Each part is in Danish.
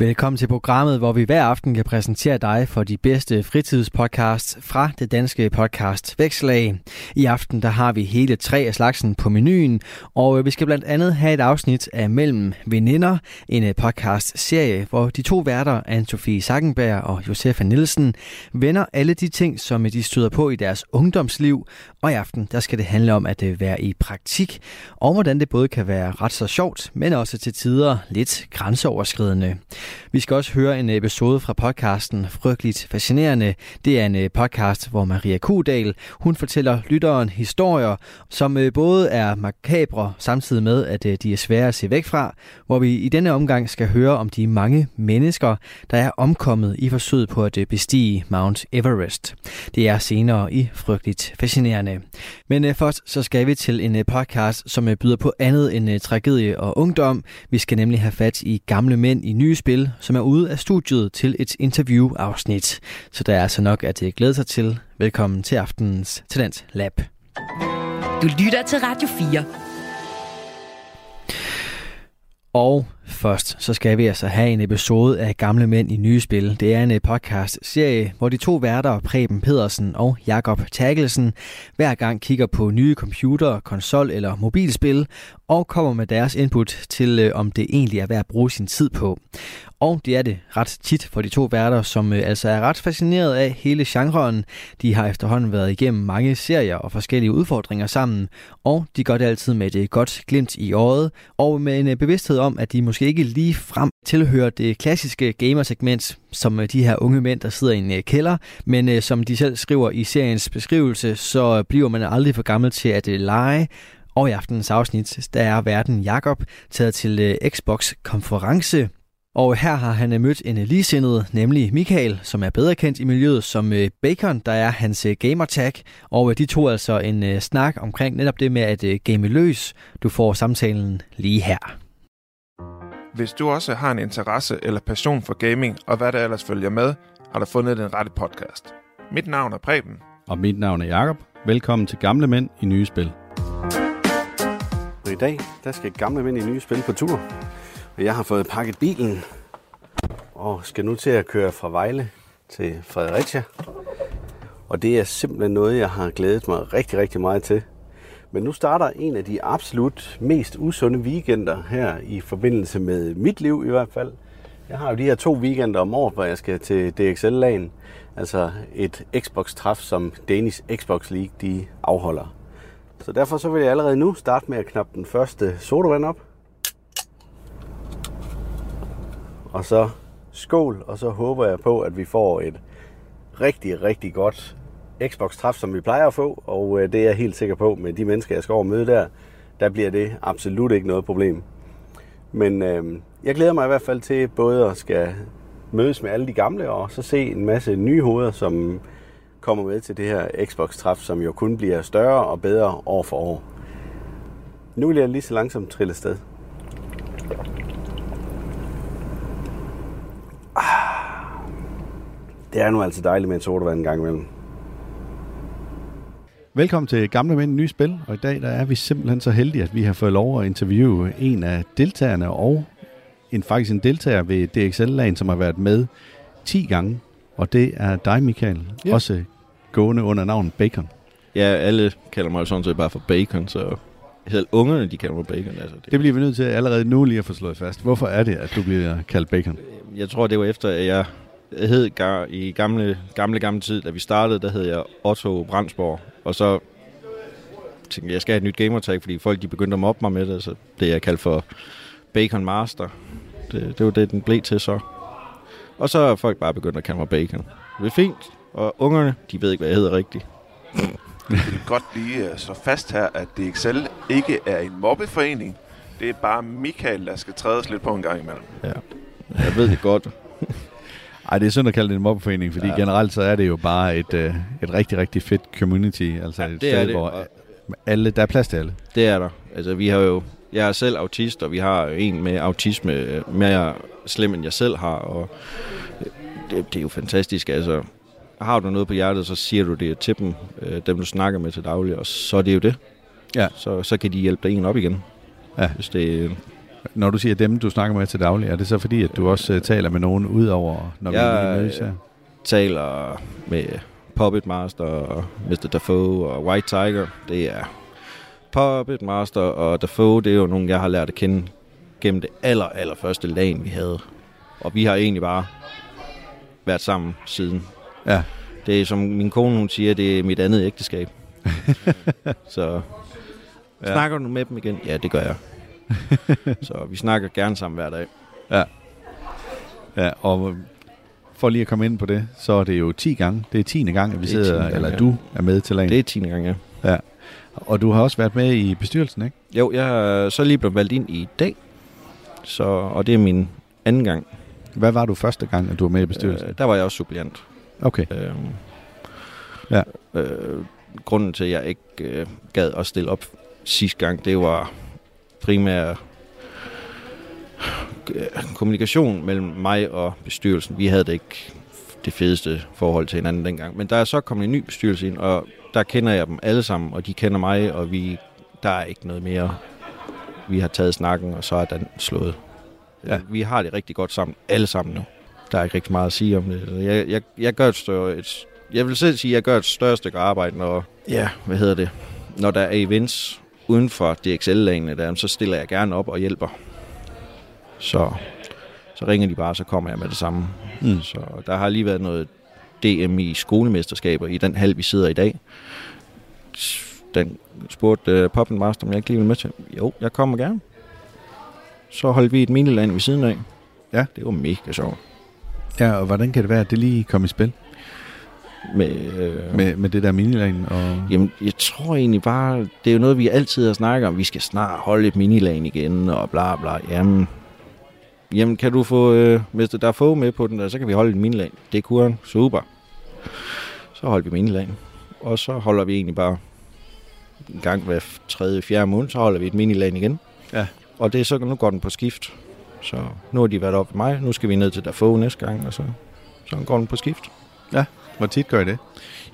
Velkommen til programmet, hvor vi hver aften kan præsentere dig for de bedste fritidspodcasts fra det danske podcast Vækslag. I aften der har vi hele tre af slagsen på menuen, og øh, vi skal blandt andet have et afsnit af Mellem Veninder, en øh, podcast-serie, hvor de to værter, Anne-Sophie Sackenberg og Josefa Nielsen, vender alle de ting, som øh, de støder på i deres ungdomsliv, og i aften der skal det handle om at være i praktik, og hvordan det både kan være ret så sjovt, men også til tider lidt grænseoverskridende. Vi skal også høre en episode fra podcasten Frygteligt Fascinerende. Det er en øh, podcast, hvor Maria Kudal, hun fortæller lytteren historier, som øh, både er makabre, samtidig med, at øh, de er svære at se væk fra, hvor vi i denne omgang skal høre om de mange mennesker, der er omkommet i forsøget på at bestige Mount Everest. Det er senere i Frygteligt Fascinerende. Men først så skal vi til en podcast, som byder på andet end tragedie og ungdom. Vi skal nemlig have fat i gamle mænd i nye spil, som er ude af studiet til et interview-afsnit. Så der er altså nok at glæde sig til. Velkommen til aftenens Talent Lab. Du lytter til Radio 4. Og først, så skal vi altså have en episode af Gamle Mænd i Nye Spil. Det er en øh, podcast-serie, hvor de to værter, Preben Pedersen og Jakob Tagelsen, hver gang kigger på nye computer, konsol eller mobilspil, og kommer med deres input til, øh, om det egentlig er værd at bruge sin tid på. Og det er det ret tit for de to værter, som øh, altså er ret fascineret af hele genren. De har efterhånden været igennem mange serier og forskellige udfordringer sammen, og de gør det altid med et godt glimt i øjet, og med en bevidsthed om, at de måske ikke lige frem tilhører det klassiske gamersegment, som øh, de her unge mænd, der sidder i en øh, kælder, men øh, som de selv skriver i seriens beskrivelse, så bliver man aldrig for gammel til at lege, og i aftenens afsnit, der er verden Jakob taget til Xbox-konference, og her har han mødt en ligesindet, nemlig Michael, som er bedre kendt i miljøet som Bacon, der er hans gamertag. Og de to altså en snak omkring netop det med at game løs. Du får samtalen lige her. Hvis du også har en interesse eller passion for gaming, og hvad der ellers følger med, har du fundet den rette podcast. Mit navn er Preben. Og mit navn er Jakob. Velkommen til Gamle Mænd i Nye Spil. I dag der skal Gamle Mænd i Nye Spil på tur. Jeg har fået pakket bilen og skal nu til at køre fra Vejle til Fredericia. Og det er simpelthen noget, jeg har glædet mig rigtig, rigtig meget til. Men nu starter en af de absolut mest usunde weekender her i forbindelse med mit liv i hvert fald. Jeg har jo de her to weekender om året, hvor jeg skal til DXL-lagen. Altså et Xbox-træf, som Danish Xbox League de afholder. Så derfor så vil jeg allerede nu starte med at knappe den første sodavand op. Og så skål, og så håber jeg på, at vi får et rigtig, rigtig godt Xbox-træf, som vi plejer at få, og øh, det er jeg helt sikker på med de mennesker, jeg skal over møde der, der bliver det absolut ikke noget problem. Men øh, jeg glæder mig i hvert fald til både at skal mødes med alle de gamle, og så se en masse nye hoveder, som kommer med til det her Xbox-træf, som jo kun bliver større og bedre år for år. Nu vil jeg lige så langsomt trille sted. Ah. Det er nu altså dejligt med en sodavand en gang imellem. Velkommen til Gamle Mænd Nye Spil, og i dag der er vi simpelthen så heldige, at vi har fået lov at interviewe en af deltagerne, og en, faktisk en deltager ved DXL-lagen, som har været med 10 gange, og det er dig, Michael, ja. også gående under navn Bacon. Ja, alle kalder mig sådan set bare for Bacon, så selv ungerne, de kalder mig Bacon. Altså, det. det bliver vi nødt til allerede nu lige at få slået fast. Hvorfor er det, at du bliver kaldt Bacon? Jeg tror, det var efter, at jeg jeg hed i gamle, gamle, gamle tid, da vi startede, der hed jeg Otto Brandsborg. Og så tænkte jeg, jeg skal have et nyt gamertag, fordi folk de begyndte at mobbe mig med det, så det jeg kaldt for Bacon Master. Det, det var det, den blev til så. Og så er folk bare begyndt at kalde mig Bacon. Det er fint, og ungerne, de ved ikke, hvad jeg hedder rigtigt. Jeg vil godt lige uh, slå fast her, at DXL ikke er en mobbeforening. Det er bare Michael, der skal trædes lidt på en gang imellem. Ja, jeg ved det godt. Ej, det er synd at kalde det en mobbeforening, fordi ja. generelt så er det jo bare et, uh, et rigtig, rigtig fedt community. Altså ja, et sted, det. hvor alle, der er plads til alle. Det er der. Altså, vi har jo, jeg er selv autist, og vi har en med autisme øh, mere slem, end jeg selv har, og det, det er jo fantastisk. Altså, har du noget på hjertet, så siger du det til dem, øh, dem du snakker med til daglig, og så er det jo det. Ja. Så, så kan de hjælpe dig en op igen. Ja. Hvis det, Når du siger dem, du snakker med til daglig, er det så fordi, at du også uh, taler med nogen udover, når vi Jeg, lige mødes her? taler med Puppet Master og Mr. Dafoe og White Tiger. Det er Puppet Master og Dafoe, det er jo nogen, jeg har lært at kende gennem det aller, aller første lag, vi havde. Og vi har egentlig bare været sammen siden. Ja. Det er som min kone, hun siger, det er mit andet ægteskab. Så Ja. snakker du med dem igen? Ja, det gør jeg. Så vi snakker gerne sammen hver dag. Ja, og for lige at komme ind på det, så er det jo 10 gange. Det er 10. gang, at vi er sidder, 10. gang, eller ja. du er med til lagen. Det er 10. gang, ja. Og du har også været med i bestyrelsen, ikke? Jo, jeg er så lige blevet valgt ind i dag, så, og det er min anden gang. Hvad var du første gang, at du var med i bestyrelsen? Øh, der var jeg også suppleant. Okay. Øh, Ja. Øh, grunden til, at jeg ikke øh, gad at stille op sidste gang, det var primært øh, kommunikation mellem mig og bestyrelsen. Vi havde det ikke det fedeste forhold til hinanden dengang. Men der er så kommet en ny bestyrelse ind, og der kender jeg dem alle sammen, og de kender mig, og vi, der er ikke noget mere. Vi har taget snakken, og så er den slået. Ja. Vi har det rigtig godt sammen, alle sammen nu. Der er ikke rigtig meget at sige om det. Jeg, jeg, jeg gør et større, et, jeg vil selv sige, at jeg gør et større stykke arbejde, når, ja, hvad hedder det, når der er events uden for DXL-lagene, der, så stiller jeg gerne op og hjælper. Så, så ringer de bare, så kommer jeg med det samme. Mm. Så der har lige været noget DM i skolemesterskaber i den hal, vi sidder i dag. Den spurgte uh, Poppen Master, om jeg ikke lige vil med til. Jo, jeg kommer gerne. Så holdt vi et miniland ved siden af. Ja. Det var mega sjovt. Ja, og hvordan kan det være, at det lige kom i spil Med, øh, med, med det der minilagen? Og... Jamen, jeg tror egentlig bare, det er jo noget, vi altid har snakket om. Vi skal snart holde et minilag igen, og bla bla. Jamen, jamen kan du få øh, Mr. Dafoe med på den der, så kan vi holde et minilag. Det kunne han. Super. Så holder vi minilag. Og så holder vi egentlig bare en gang hver tredje, fjerde måned, så holder vi et minilag igen. Ja. Og det er så, nu går den på skift. Så nu har de været oppe med mig, nu skal vi ned til Dafoe næste gang, og så, så går den på skift. Hvor tit gør I det?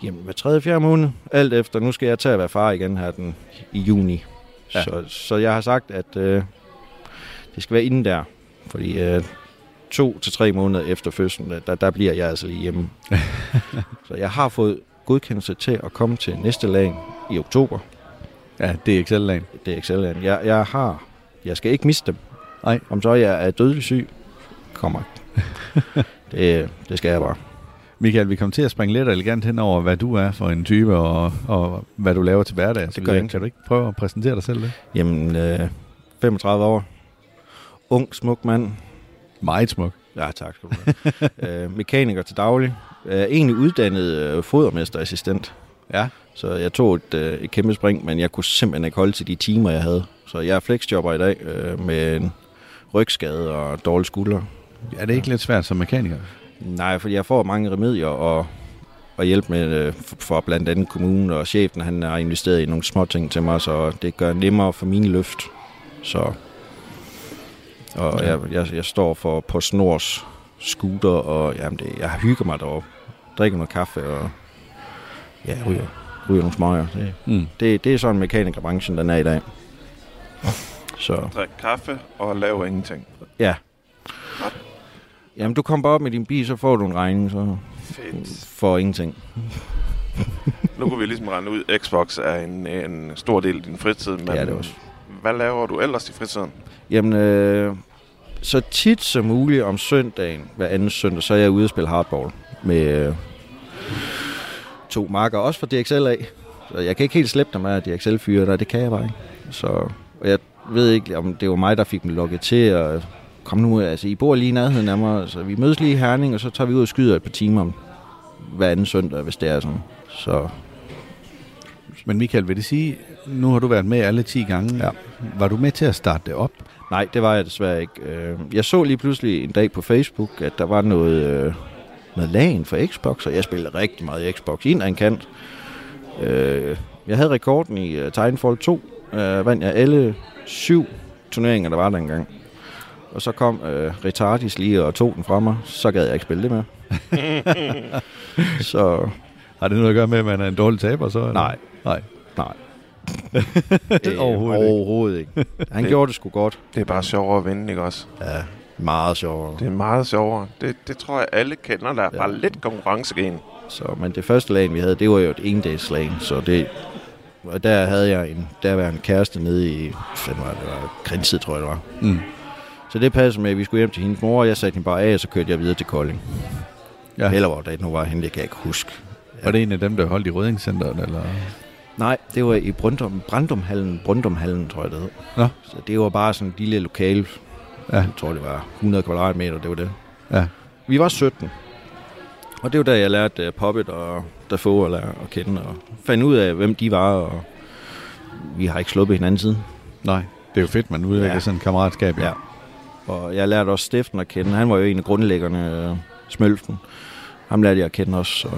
Jamen, hver tredje, fjerde måned, alt efter. Nu skal jeg til at være far igen her den, i juni. Ja. Så, så jeg har sagt, at øh, det skal være inden der. Fordi øh, to til tre måneder efter fødslen, der- der, bliver jeg altså lige hjemme. så jeg har fået godkendelse til at komme til næste lag i oktober. Ja, det er Excel-lagen. Det er excel jeg, jeg har... Jeg skal ikke miste dem. Nej. Om så jeg er dødelig syg, kommer. det, det skal jeg bare. Michael, vi kommer til at springe lidt elegant hen over, hvad du er for en type, og, og hvad du laver til hverdag. Det gør jeg. Kan du ikke prøve at præsentere dig selv det? Jamen, øh, 35 år. Ung, smuk mand. Meget smuk. Ja, tak skal du have. øh, mekaniker til daglig. Øh, egentlig uddannet øh, fodermesterassistent. Ja. Så jeg tog et, øh, et kæmpe spring, men jeg kunne simpelthen ikke holde til de timer, jeg havde. Så jeg er flexjobber i dag øh, med en rygskade og dårlig skulder. Er det ikke lidt svært som mekaniker? Nej, fordi jeg får mange remedier og, og hjælp med øh, for, blandt andet kommunen og chefen. Han har investeret i nogle små ting til mig, så det gør nemmere for mine løft. Så og Ja. jeg, jeg, jeg står for på snors scooter, og jamen det, jeg hygger mig deroppe. Drikker noget kaffe og ja, ryger, ryger nogle smøger. Det, Mm. det, det er sådan mekanikerbranchen, den er i dag. Så Drik kaffe og lav ingenting. ja. Jamen, du kommer bare op med din bil, så får du en regning, så Fedt. for ingenting. Nu kunne vi ligesom rende ud. Xbox er en, en stor del af din fritid. Men er det også. Hvad laver du ellers i fritiden? Jamen, øh, så tit som muligt om søndagen, hver anden søndag, så er jeg ude og spille hardball med øh, to marker, også fra DXL af. Så jeg kan ikke helt slippe dem af DXL-fyre, der det kan jeg bare ikke. Så jeg ved ikke, om det var mig, der fik dem lukket til, og kom nu, altså I bor lige i nærheden af mig, så vi mødes lige i Herning, og så tager vi ud og skyder et par timer om hver anden søndag, hvis det er sådan. Så Men Michael, vil det sige, nu har du været med alle 10 gange. Ja. Var du med til at starte det op? Nej, det var jeg desværre ikke. Øh, Jeg så lige pludselig en dag på Facebook, at der var noget, øh, noget lagen for Xbox, og jeg spillede rigtig meget Xbox. Ind af en kant. Øh, Jeg havde rekorden i øh, Titanfall 2. Øh, Vandt jeg alle syv turneringer, der var dengang. Og så kom øh, Retardis lige og tog den fra mig. Så gad jeg ikke spille det mere. så Har det noget at gøre med, at man er en dårlig taber så? eller? Nej. Nej. nej. Overhovedet ikke. Overhovedet ikke. Han Det- gjorde det sgu godt. Det er bare sjovere at vinde, ikke også? Ja, meget sjovere. Det er meget sjovere. Det, det tror jeg, alle kender. Der er Ja. bare lidt konkurrencegen. Så, men det første lag, vi havde, det var jo et endags så det... Og der havde jeg en, der var en kæreste nede i, var det, det var Grindsted, tror jeg det var. Mm. Så det passede med, at vi skulle hjem til hendes mor, og jeg satte hende bare af, og så kørte jeg videre til Kolding. Ja. Ja. Eller hvor det nu var henne, det kan jeg ikke huske. Var det en af dem, der holdt i Rødingcenteret? Eller? Nej, det var i Brøndum, Brandumhallen, Brøndumhallen, tror jeg det hed. Nå. Så det var bare sådan en lille lokal, Ja. jeg tror det var 100 kvadratmeter, det var det. Ja. Vi var 17. Og det var der, jeg lærte uh, Poppet og Dafoe at, at kende, og fandt ud af, hvem de var, og vi har ikke sluppet hinanden siden. Nej. Det er jo fedt, man udvikler ja. Ja. sådan en kammeratskab. Ja. Og jeg lærte også Stiften at kende. Han var jo en af grundlæggerne, uh, Smølften. Ham lærte jeg at kende også. Så.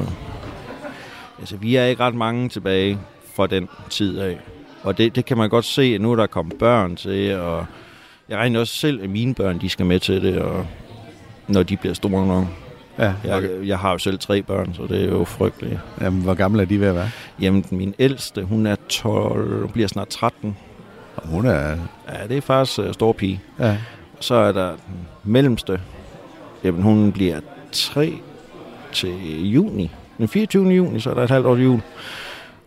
Altså, vi er ikke ret mange tilbage fra den tid af. Og det, det kan man godt se, at nu er der kommet børn til, og jeg regner også selv, at mine børn, de skal med til det, og når de bliver store nok. ja. Jeg, jeg har jo selv tre børn, så det er jo frygteligt. Jamen, hvor gamle er de ved at være? Jamen, min ældste, hun er 12, hun bliver snart 13. Og hun er... Ja, det er faktisk uh, stor pige. Ja. Så er der den mellemste. Jamen, hun bliver 3 til juni. Den 24. juni, så er der et halvt år til jul.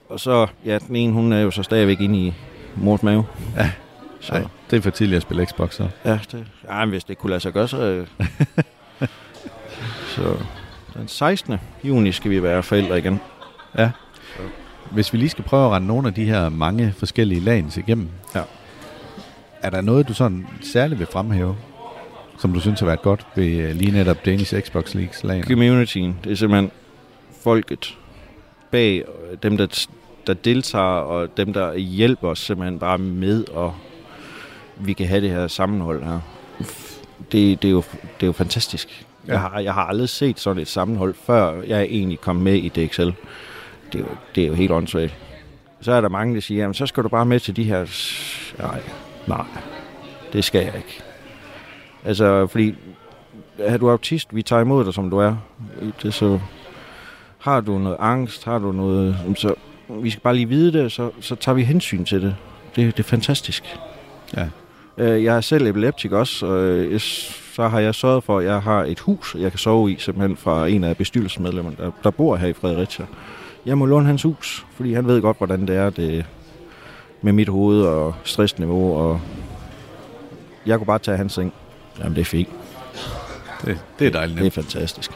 Og så, ja, den ene, hun er jo så stadigvæk inde i mors mave. Ja. Så, Nej, det er for tidligt at spille Xbox, så. ja, det, ja, men hvis det kunne lade sig gøre, så... øh. så den 16. juni skal vi være forældre igen. Ja. Hvis vi lige skal prøve at rende nogle af de her mange forskellige lagens igennem. Ja. Er der noget, du sådan særligt vil fremhæve, som du synes har været godt ved øh, lige netop Danish Xbox Leagues lagen? Communityen, det er simpelthen folket bag øh, dem, der, der deltager, og dem, der hjælper os simpelthen bare med, og vi kan have det her sammenhold her. Det, det, er, jo, det er jo fantastisk. Ja. Jeg, har, jeg har aldrig set sådan et sammenhold, før jeg egentlig kom med i DXL. Det er jo, det er jo helt åndssvagt. Så er der mange, der siger, jamen, så skal du bare med til de her... Nej, nej, det skal jeg ikke. Altså, fordi er du autist, vi tager imod dig, som du er. Det, så har du noget angst, har du noget... Så vi skal bare lige vide det, så, så tager vi hensyn til det. Det, det er fantastisk. Ja. Øh, Jeg er selv epileptik også, og øh, jeg så har jeg sørget for, at jeg har et hus, jeg kan sove i, simpelthen fra en af bestyrelsesmedlemmerne, der, der bor her i Fredericia. Jeg må låne hans hus, fordi han ved godt, hvordan det er det med mit hoved og stressniveau, og jeg kunne bare tage hans seng. Jamen, det er fint. Det, det er dejligt. Det er fantastisk.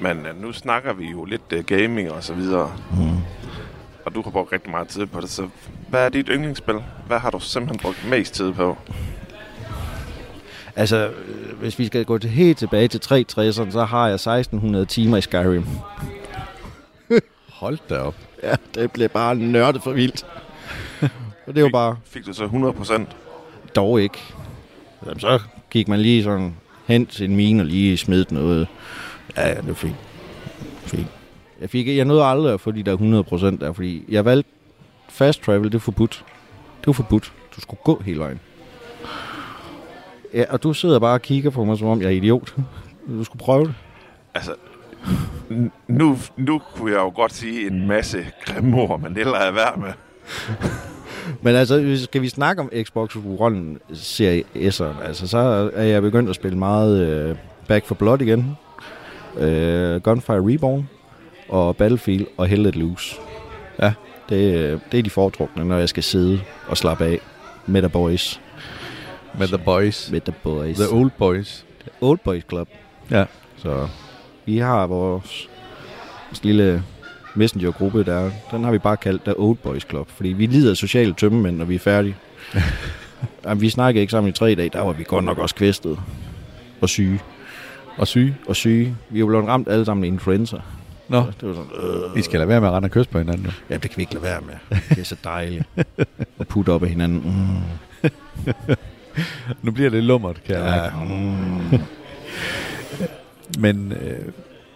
Men øh, nu snakker vi jo lidt uh, gaming og så videre. Mm. Og du har brugt rigtig meget tid på det, så hvad er dit yndlingsspil? Hvad har du simpelthen brugt mest tid på? Altså, øh, hvis vi skal gå til helt tilbage til 360'erne, så har jeg 1600 timer i Skyrim. Hold da op. Ja, det blev bare nørdet for vildt. Og det var bare Fik du så 100%? dog ikke. Jamen, så gik man lige sådan hen til en mine og lige smidt noget. Ja, ja, det var fint. fint. Jeg, fik, jeg nåede aldrig at få de der 100% der, fordi jeg valgte fast travel, det er forbudt. Det var forbudt. Du skulle gå hele vejen. Ja, og du sidder bare og kigger på mig, som om jeg er idiot. Du skulle prøve det. Altså, nu, nu kunne jeg jo godt sige en masse grimme ord, men det lader jeg være med. Men altså, skal vi snakke om Xbox One serie S'eren, altså, så er jeg begyndt at spille meget øh, Back for Blood igen, øh, Gunfire Reborn og Battlefield og Hell Let Loose. Ja. Det, øh, det er de foretrukne, når jeg skal sidde og slappe af med the boys. Med The Boys. Med the boys. The Old Boys. Old Boys Club. Ja. Så vi har vores, vores lille messenger-gruppe der. Den har vi bare kaldt The Old Boys Club, fordi vi lider sociale tømmemænd, når vi er færdige. Jamen, vi snakkede ikke sammen i tre dage, der var vi godt nok også kvæstet. Og syge. Og syge. Og syge. Vi er jo blevet ramt alle sammen af influenza. Nå, Det var sådan, øh, I skal lade være med at rende og kysse på hinanden. jo. ja, det kan vi ikke lade være med. Det er så dejligt. Og putte op af hinanden. Mm. Nu bliver det lummert, kan jeg. Ja, mm. Men øh,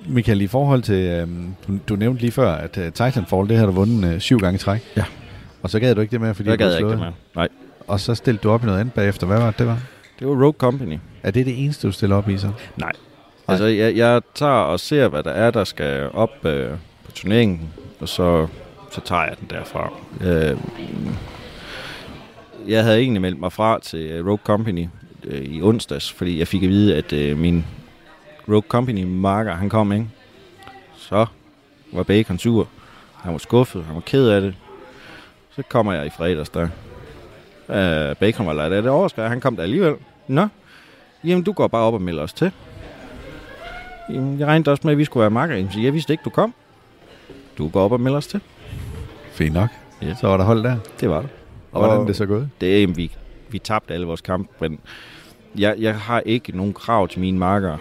Michael, i forhold til, øh, du, du nævnte lige før, at øh, Titanfall, det har du vundet øh, syv gange i træk. Ja. Og så gad du ikke det med, fordi Det du gad jeg ikke det med. Nej. Og så stillede du op i noget andet bagefter. Hvad var det, det var? Det var Rogue Company. Er det det eneste, du stiller op i så? Nej. Altså, jeg, jeg tager og ser, hvad der er, der skal op øh, på turneringen, og så, så tager jeg den derfra. Øh, jeg havde egentlig meldt mig fra til øh, Rogue Company øh, i onsdags, fordi jeg fik at vide, at øh, min Rogue Company marker, han kom, ikke? Så var Bacon sur. Han var skuffet, han var ked af det. Så kommer jeg i fredags der. Øh, Bacon var lidt af det overskred, han kom der alligevel. Nå, jamen du går bare op og melder os til. Jamen, jeg regnede også med, at vi skulle være makker. Jamen, så jeg vidste ikke, du kom. Du går op og melder os til. Fint nok. Ja. Så var der hold der. Det var det. Og hvordan er det så gået? Det er, vi, vi tabte alle vores kampe, men jeg, jeg har ikke nogen krav til mine marker.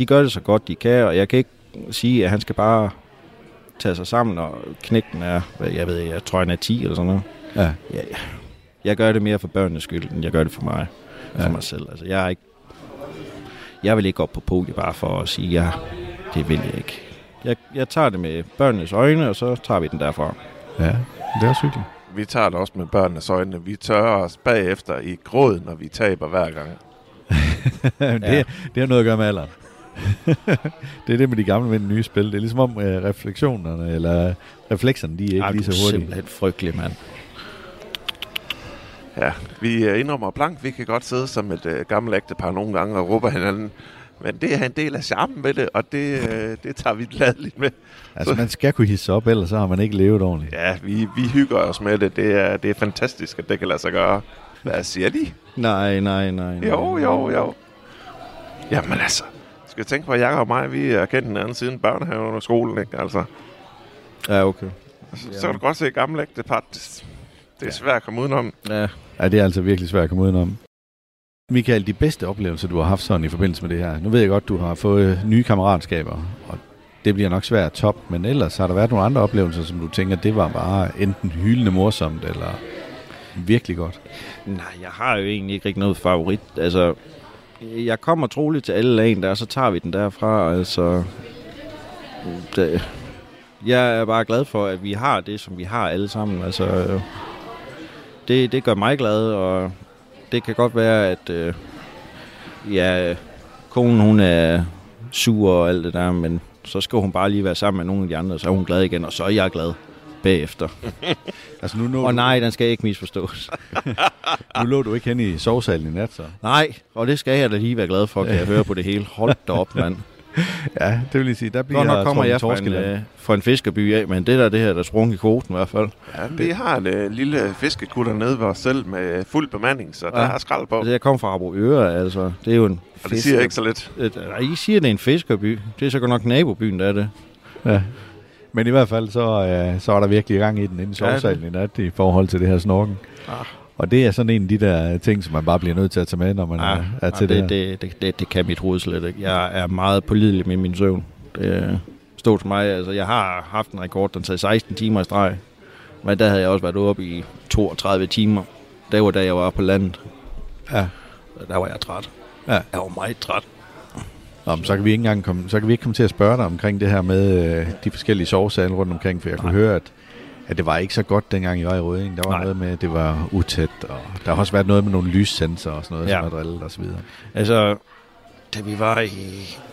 De gør det så godt, de kan, og jeg kan ikke sige, at han skal bare tage sig sammen, og knækken er, jeg ved, jeg tror, han er 10 eller sådan noget. Ja. Ja, ja. Jeg gør det mere for børnenes skyld, end jeg gør det for mig. Ja. For mig selv. Altså, jeg er ikke... Jeg vil ikke op på podiet bare for at sige, ja, det vil jeg ikke. Jeg, jeg tager det med børnenes øjne, og så tager vi den derfra. Ja, det er hyggeligt. Vi tager det også med børnenes øjne. Vi tørrer os bagefter i gråd, når vi taber hver gang. det, Ja. det har noget at gøre med alderen. Det er det med de gamle med de nye spil. Det er ligesom om uh, refleksionerne, eller reflekserne, de er ikke Ej, lige er så hurtige. simpelthen frygtelig, mand. Ja, vi øh, indrømmer blankt. Vi kan godt sidde som et øh, gammelt ægtepar nogle gange og råbe hinanden. Men det er en del af charmen med det, og det, øh, det tager vi gladeligt med. Altså, man skal kunne hisse op, ellers så har man ikke levet ordentligt. Ja, vi, vi hygger os med det. Det er, det er fantastisk, at det kan lade sig gøre. Hvad siger de? Nej, nej, nej. nej. Jo, jo, jo. Jamen altså, skal jeg tænke på, at Jacob og mig, vi er kendt hinanden siden børnehaven og skolen, ikke? Altså, Ja, okay. så, så kan du godt se et gammelt ægtepar. Det, det er svært at komme udenom. Ja, Ja, det er altså virkelig svært at komme udenom. Michael, de bedste oplevelser, du har haft sådan i forbindelse med det her. Nu ved jeg godt, du har fået nye kammeratskaber, og det bliver nok svært at top, men ellers har der været nogle andre oplevelser, som du tænker, det var bare enten hyldende morsomt, eller virkelig godt. Nej, jeg har jo egentlig ikke rigtig noget favorit. Altså, jeg kommer troligt til alle lagen der, så tager vi den derfra. Altså, det, jeg er bare glad for, at vi har det, som vi har alle sammen. Altså, det, det gør mig glad, og det kan godt være, at øh, ja, konen hun er sur og alt det der, men så skal hun bare lige være sammen med nogle af de andre, så er hun glad igen, og så er jeg glad bagefter. Altså nu, Og nej, den skal ikke misforstås. nu lå du ikke hen i sovesalen i nat, så. Nej, og det skal jeg da lige være glad for, kan jeg høre på det hele. Hold da op, mand. Ja, det vil jeg sige, der bliver Godt nok kommer jeg fra en, øh, fra en fiskerby af, men det der, det her, der sprung i kvoten i hvert fald. Ja, vi har en øh, lille fiskekutter nede ved os selv med fuld bemanding, så der Ja. er skrald på. Altså, jeg kom fra Harboøre, altså. Det er jo en Og det siger ikke så lidt. Nej, I siger, det er en fiskerby. Det er så godt nok nabobyen, der er det. Ja. Men i hvert fald, så, øh, så er der virkelig gang i den inde i sovesalen i nat i forhold til det her snorken. Ah. Og det er sådan en af de der ting, som man bare bliver nødt til at tage med, når man Ja, er, er til ja, det, det, det, det, det, det kan mit hoved slet ikke. Jeg er meget pålidelig med min søvn. Det stod til mig. Altså, jeg har haft en rekord, den tager 16 timer i streg. Men der havde jeg også været oppe i 32 timer. Det var da jeg var på landet. Ja. Der var jeg træt. Ja. Jeg var meget træt. Nå, men så kan vi ikke engang komme, så kan vi ikke komme til at spørge dig omkring det her med øh, de forskellige sovesale rundt omkring, for jeg kunne Nej. høre, at, at det var ikke så godt, dengang I var i Røding. Der var Nej. noget med, at det var utæt, og der har også været noget med nogle lyssensorer og sådan noget, Ja. som er drillet og så videre. Altså, da vi var i...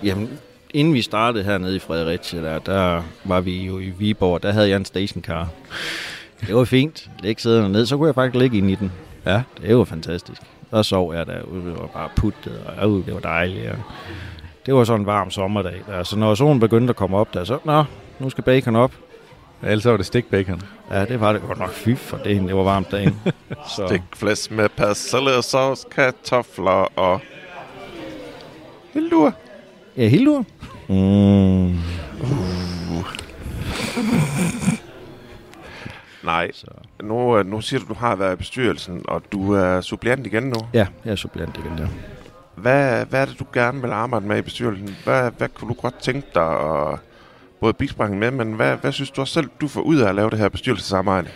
Jamen, inden vi startede hernede i Fredericia, der, der var vi jo i Viborg, der havde jeg en stationcar. Det var fint. Læg sidde dernede, så kunne jeg faktisk ligge ind i den. Ja. Det var fantastisk. Og sov jeg derude, det var bare puttet, og øh, det var dejligt. Og det var sådan en varm sommerdag. Der. Så når solen begyndte at komme op der, så, nå, nu skal bacon op. Ellers så var det stikbacon. Ja, det var det godt nok fy for det, det var varmt dagen. så, Stik flæsk med persillesauce, kartofler og... Hildur. Ja, Hildur. Mm. Nej, Så. nu, øh, nu siger du, du har været i bestyrelsen, og du er suppleant igen nu. Ja, jeg er suppleant igen der. Hvad, hvad er det, du gerne vil arbejde med i bestyrelsen? Hvad, hvad kunne du godt tænke dig at både bispringe med, men hvad, hvad synes du også selv, du får ud af at lave det her bestyrelsesarbejde?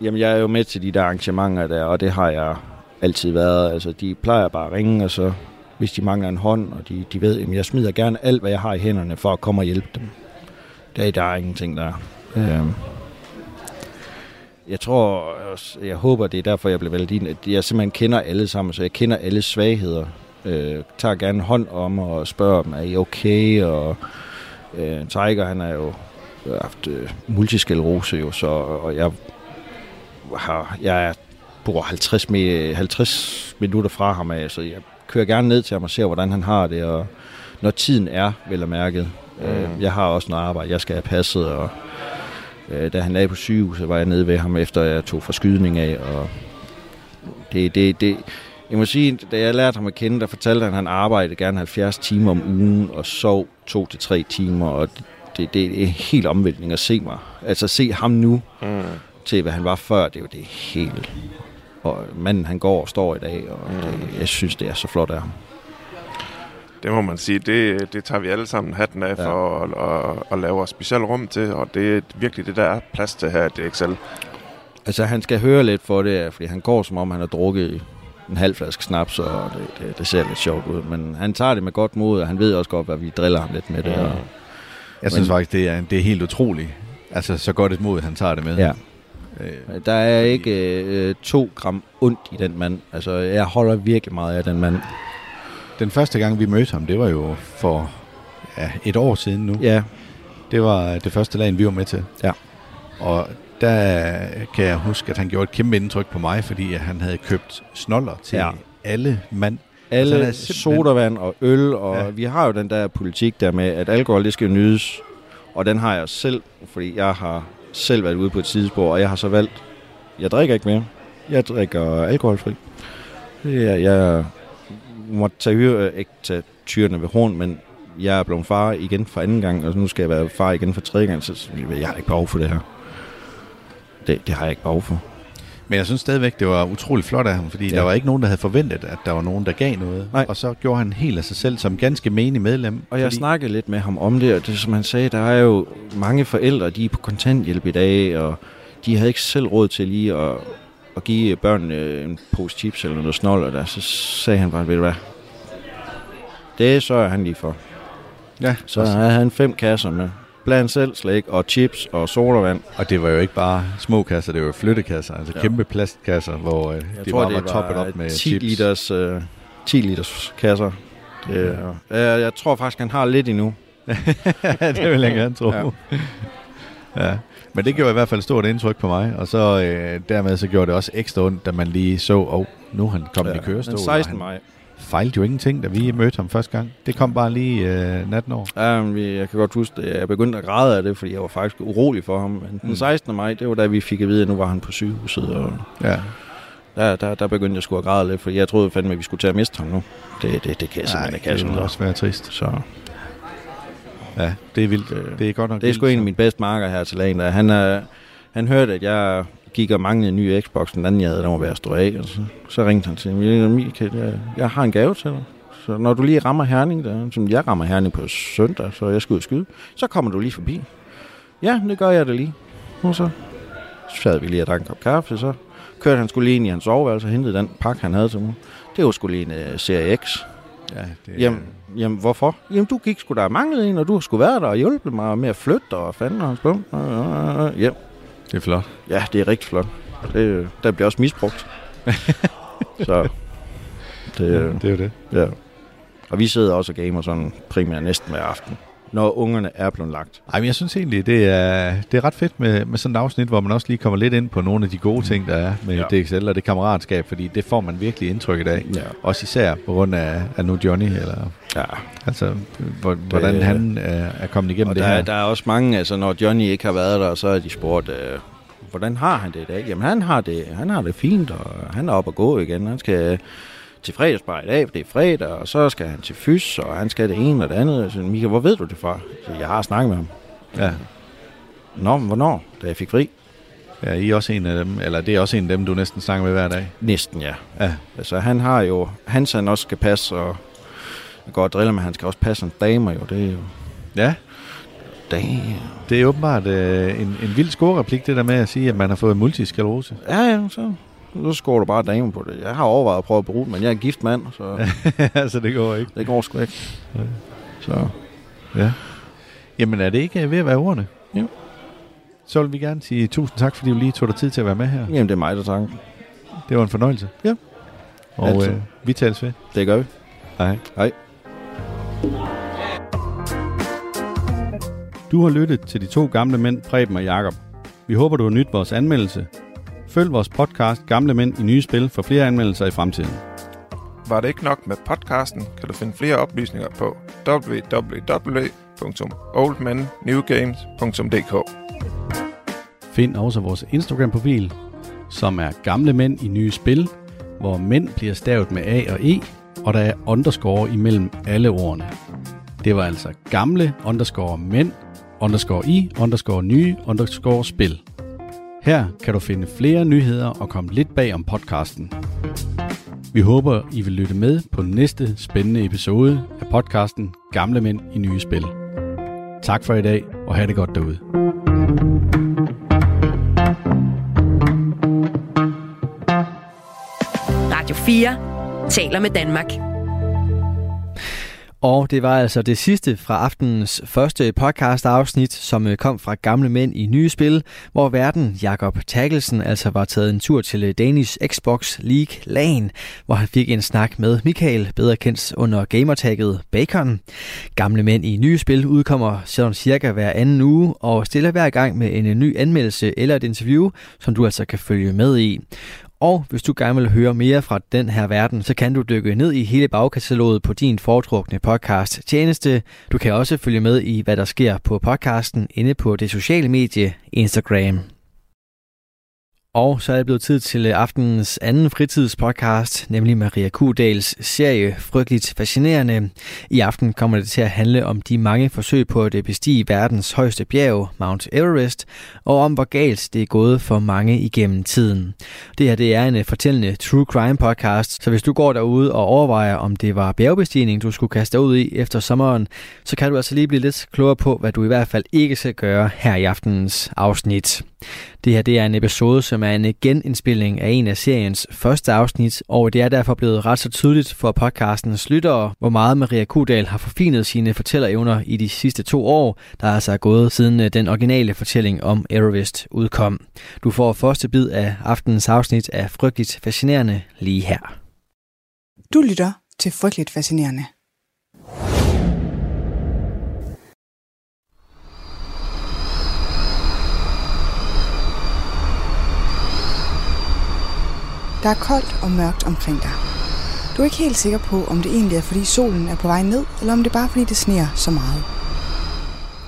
Jamen, jeg er jo med til de der arrangementer der, og det har jeg altid været. Altså, de plejer bare at ringe, og så hvis de mangler en hånd, og de, de ved, at jeg smider gerne alt, hvad jeg har i hænderne, for at komme og hjælpe dem. Der, der er ingenting der. Øhm jeg tror, jeg håber, det er derfor, jeg blev valgt ind, at jeg simpelthen kender alle sammen, så jeg kender alle svagheder. Øh, tager gerne hånd om og spørger dem, er I okay? Og øh, Tiger, han er jo haft øh, multisklerose jo, så, og jeg har, jeg bor 50, med, 50 minutter fra ham af, så jeg kører gerne ned til ham og ser, hvordan han har det, og når tiden er, vel og mærket. Øh, jeg har også noget arbejde, jeg skal have passet, og øh, da han lagde på sygehuset, var jeg nede ved ham, efter jeg tog forskydning af, og det, det, det, jeg må sige, da jeg lærte ham at kende, der fortalte han, at han arbejdede gerne 70 timer om ugen, og sov 2-3 timer, og det, det, det er en helt omvæltning at se mig. Altså se ham nu, Mm. til hvad han var før, det er jo det helt... Og manden, han går og står i dag, og det, jeg synes, det er så flot af ham. Det må man sige, det, det tager vi alle sammen hatten af Ja. for at, at, at lave os specielt rum til, og det er virkelig det, der er plads til her i DXL. Altså, han skal høre lidt for det, fordi han går, som om han har drukket en halv flaske snaps, og det, det, det ser lidt sjovt ud. Men han tager det med godt mod, og han ved også godt, hvad vi driller ham lidt med det. Og, Jeg synes Men- faktisk, det er, det er helt utroligt. Altså, så godt et mod, han tager det med. ja. Øh, Der er ikke øh, to gram ondt i den mand. Altså, jeg holder virkelig meget af den mand. Den første gang, vi mødte ham, det var jo for ja, et år siden nu. Ja, Det var det første lag, vi var med til. Ja. Og der kan jeg huske, at han gjorde et kæmpe indtryk på mig, fordi at han havde købt snoller til Ja. alle mand. alle han er altså, sodavand og øl, og ja. Vi har jo den der politik der med, at alkohol, det skal jo nydes. Og den har jeg selv, fordi jeg har selv været ude på et tidsspor, og jeg har så valgt, jeg drikker ikke mere. Jeg drikker alkoholfri. Er, jeg måtte tage hyre, ikke tage tyrene ved horn, men jeg er blevet far igen for anden gang, og nu skal jeg være far igen for tredje gang, så jeg har ikke behov for det her. Det, det har jeg ikke behov for. Men jeg synes stadigvæk, det var utrolig flot af ham, fordi Ja. ja. der var ikke nogen, der havde forventet, at der var nogen, der gav noget. Nej. Og så gjorde han helt af sig selv som ganske menig medlem. Og jeg fordi- snakkede lidt med ham om det, og det som han sagde, der er jo mange forældre, de er på kontanthjælp i dag, og de havde ikke selv råd til lige at, at give børnene en pose chips eller noget snold, og der, så sagde han bare, ved du hvad, det sørger han lige for. Ja, Så havde han fem kasser med blandt selv slik og chips og sodavand. og det var jo ikke bare små kasser, det var flyttekasser, altså Ja. kæmpe plastkasser, hvor øh, Jeg det tror, bare det var toppet op med 10 chips. liters, øh, 10 liters kasser. Det, jeg, jeg tror faktisk, han har lidt endnu. det vil jeg gerne tro. Ja. Ja. Men det gjorde i hvert fald stort indtryk på mig, og så øh, dermed så gjorde det også ekstra ondt, da man lige så, og oh, nu han kommet ja. i kørestol. Den og 16. han maj. fejlte jo ingenting, da vi mødte ham første gang. Det kom bare lige øh, natten over. Ja, men vi- jeg kan godt huske det. Jeg begyndte at græde af det, fordi jeg var faktisk urolig for ham. Men den Mm. 16. maj, det var da vi fik at vide, at nu var han på sygehuset. Og Ja. der, der, der begyndte jeg sgu at græde lidt, fordi jeg troede fandme, at vi skulle til at miste ham nu. Det, det, det kan jeg simpelthen ikke det ville også være trist. Så Ja, det er vildt. Det- Det er godt nok det er sgu en af mine bedste marker her til lagen. Der. Han, er, han hørte, at jeg gik og manglede en ny Xbox, den anden jeg havde, der var ved at stå af. Og så, så ringte han til mig, Michael, jeg, jeg har en gave til dig. Så når du lige rammer Herning, der, som jeg rammer Herning på søndag, så jeg skal ud og skyde, så kommer du lige forbi. Ja, det gør jeg da lige. Og så sad vi lige og drak en kop kaffe, så kørte han skulle lige ind i hans soveværelse og hentede den pakke, han havde til mig. Det var skulle lige en uh, Serie X. Ja, det, Jamen, jamen, hvorfor? Jamen, du gik sgu der manglet en, og du skulle være der og hjulpet mig med at flytte og fanden og hans bum. Ja, det er flot. ja, det er rigtig flot. Det, der bliver også misbrugt. så det, Det er jo det. ja. Og vi sidder også og gamer sådan primært næsten hver aften, når ungerne er blevet lagt. Ej, men jeg synes egentlig, det er, det er ret fedt med, med sådan et afsnit, hvor man også lige kommer lidt ind på nogle af de gode ting, der er med Ja. DXL og det kammeratskab, fordi det får man virkelig indtryk af. Ja. Også især på grund af, af nu Johnny, eller ja. altså, hvor, hvordan Det- han er, er kommet igennem det der, her. er- der er også mange, altså når Johnny ikke har været der, så er de spurgt, øh, hvordan har han det i dag? Jamen han har det, han har det fint, og han er oppe at gå igen. Han skal til fredagsbar i dag, for det er fredag, og så skal han til fys, og han skal det ene og det andet. Jeg siger, Michael, hvor ved du det fra? Så jeg har snakket med ham. Ja. Nå, men hvornår? Da jeg fik fri? ja, I er også en af dem, eller det er også en af dem, du næsten snakker med hver dag. Næsten, ja. Ja, Altså han har jo, hans han også skal passe, og jeg går og driller med, han skal også passe hans damer jo. Det er jo, ja damn. det er åbenbart øh, en, en vild score-replik, det der med at sige, at man har fået multisklerose. Ja, ja, så, så skår du bare damer på det. Jeg har overvejet at prøve at bruge det, men jeg er gift mand, så altså, det går ikke. det går sgu ikke. Så Ja. Jamen, er det ikke ved at være ordene? Jo. Så vil vi gerne sige tusind tak, fordi du lige tog dig tid til at være med her. Jamen, det er mig, der takker. Det var en fornøjelse. Ja. Og Altid. øh, vi tales ved. Det gør vi. Hej. Hej. Du har lyttet til de to gamle mænd, Preben og Jakob. Vi håber, du har nydt vores anmeldelse. Følg vores podcast Gamle Mænd i Nye Spil for flere anmeldelser i fremtiden. Var det ikke nok med podcasten, kan du finde flere oplysninger på www.oldmennewgames.dk Find også vores Instagram-profil, som er Gamle Mænd i Nye Spil, hvor mænd bliver stavet med A og E, og der er underscore imellem alle ordene. Det var altså gamle underscore mænd, underscore i, underscore nye, underscore spil. Her kan du finde flere nyheder og komme lidt bag om podcasten. Vi håber, I vil lytte med på næste spændende episode af podcasten Gamle Mænd i Nye Spil. Tak for i dag, og have det godt derude. Radio 4 taler med Danmark. Og det var altså det sidste fra aftenens første podcast-afsnit, som øh, kom fra Gamle Mænd i Nye Spil, hvor verden Jakob Takkelsen altså var taget en tur til øh, Danish Xbox League LAN, hvor han fik en snak med Michael, bedre kendt under gamertagget Bacon. Gamle Mænd i Nye Spil udkommer sådan cirka hver anden uge, og stiller hver gang med en øh, ny anmeldelse eller et interview, som du altså kan følge med i. Og hvis du gerne vil høre mere fra den her verden, så kan du dykke ned i hele bagkataloget på din foretrukne podcast tjeneste. Du kan også følge med i, hvad der sker på podcasten inde på det sociale medie Instagram. Og så er det blevet tid til aftenens anden fritidspodcast, nemlig Maria Kudals serie Frygteligt Fascinerende. I aften kommer det til at handle om de mange forsøg på at bestige verdens højeste bjerg, Mount Everest, og om hvor galt det er gået for mange igennem tiden. Det her det er en øh, fortællende true crime podcast, så hvis du går derude og overvejer, om det var bjergbestigning, du skulle kaste ud i efter sommeren, så kan du altså lige blive lidt klogere på, hvad du i hvert fald ikke skal gøre her i aftenens afsnit. Det her det er en episode, som er en genindspilning af en af seriens første afsnit, og det er derfor blevet ret så tydeligt for podcastens lyttere, hvor meget Maria Kudal har forfinet sine fortællerevner i de sidste to år, der altså er gået siden øh, den originale fortælling om Everest udkom. Du får første bid af aftenens afsnit af Frygteligt Fascinerende lige her. Du lytter til Frygteligt Fascinerende. Der er koldt og mørkt omkring dig. Du er ikke helt sikker på, om det egentlig er fordi solen er på vej ned, eller om det er bare fordi det sneer så meget.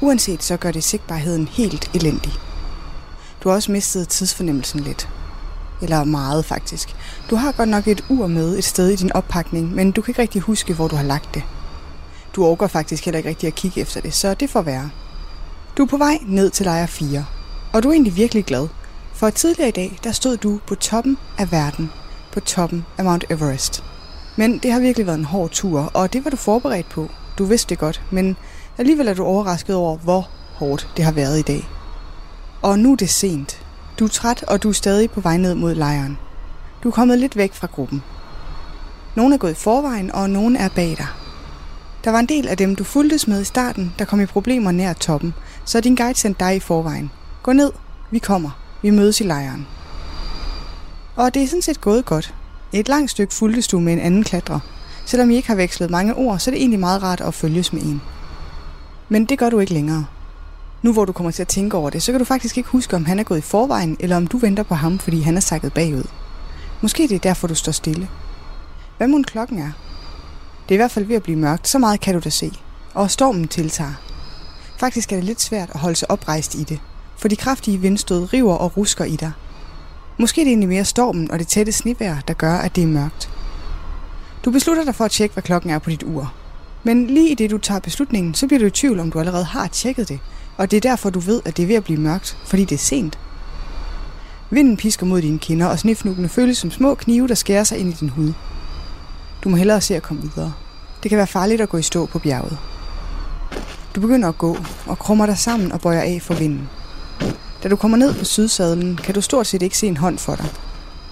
Uanset så gør det sigtbarheden helt elendig. Du har også mistet tidsfornemmelsen lidt. Eller meget faktisk. Du har godt nok et ur med et sted i din oppakning, men du kan ikke rigtig huske, hvor du har lagt det. Du overgår faktisk heller ikke rigtig at kigge efter det, så det får være. Du er på vej ned til lejr 4, og du er egentlig virkelig glad, for tidligere i dag, der stod du på toppen af verden, på toppen af Mount Everest. Men det har virkelig været en hård tur, og det var du forberedt på. Du vidste det godt, men alligevel er du overrasket over, hvor hårdt det har været i dag. Og nu er det sent. Du er træt, og du er stadig på vej ned mod lejren. Du er kommet lidt væk fra gruppen. Nogle er gået i forvejen, og nogle er bag dig. Der var en del af dem, du fuldtes med i starten, der kom i problemer nær toppen, så din guide sendte dig i forvejen. Gå ned, vi kommer. Vi mødes i lejren. Og det er sådan set gået godt. Et langt stykke fuldtes du med en anden klatrer. Selvom I ikke har vekslet mange ord, så er det egentlig meget rart at følges med en. Men det gør du ikke længere. Nu hvor du kommer til at tænke over det, så kan du faktisk ikke huske, om han er gået i forvejen, eller om du venter på ham, fordi han er sakket bagud. Måske det er derfor, du står stille. Hvad må klokken er? Det er i hvert fald ved at blive mørkt, så meget kan du da se. Og stormen tiltager. Faktisk er det lidt svært at holde sig oprejst i det, for de kraftige vindstød river og rusker i dig. Måske er det egentlig mere stormen og det tætte snevejr, der gør, at det er mørkt. Du beslutter dig for at tjekke, hvad klokken er på dit ur. Men lige i det, du tager beslutningen, så bliver du i tvivl, om du allerede har tjekket det, og det er derfor, du ved, at det er ved at blive mørkt, fordi det er sent. Vinden pisker mod dine kinder, og snifnukkene føles som små knive, der skærer sig ind i din hud. Du må hellere se at komme videre. Det kan være farligt at gå i stå på bjerget. Du begynder at gå, og krummer dig sammen og bøjer af for vinden. Da du kommer ned på sydsadlen, kan du stort set ikke se en hånd for dig.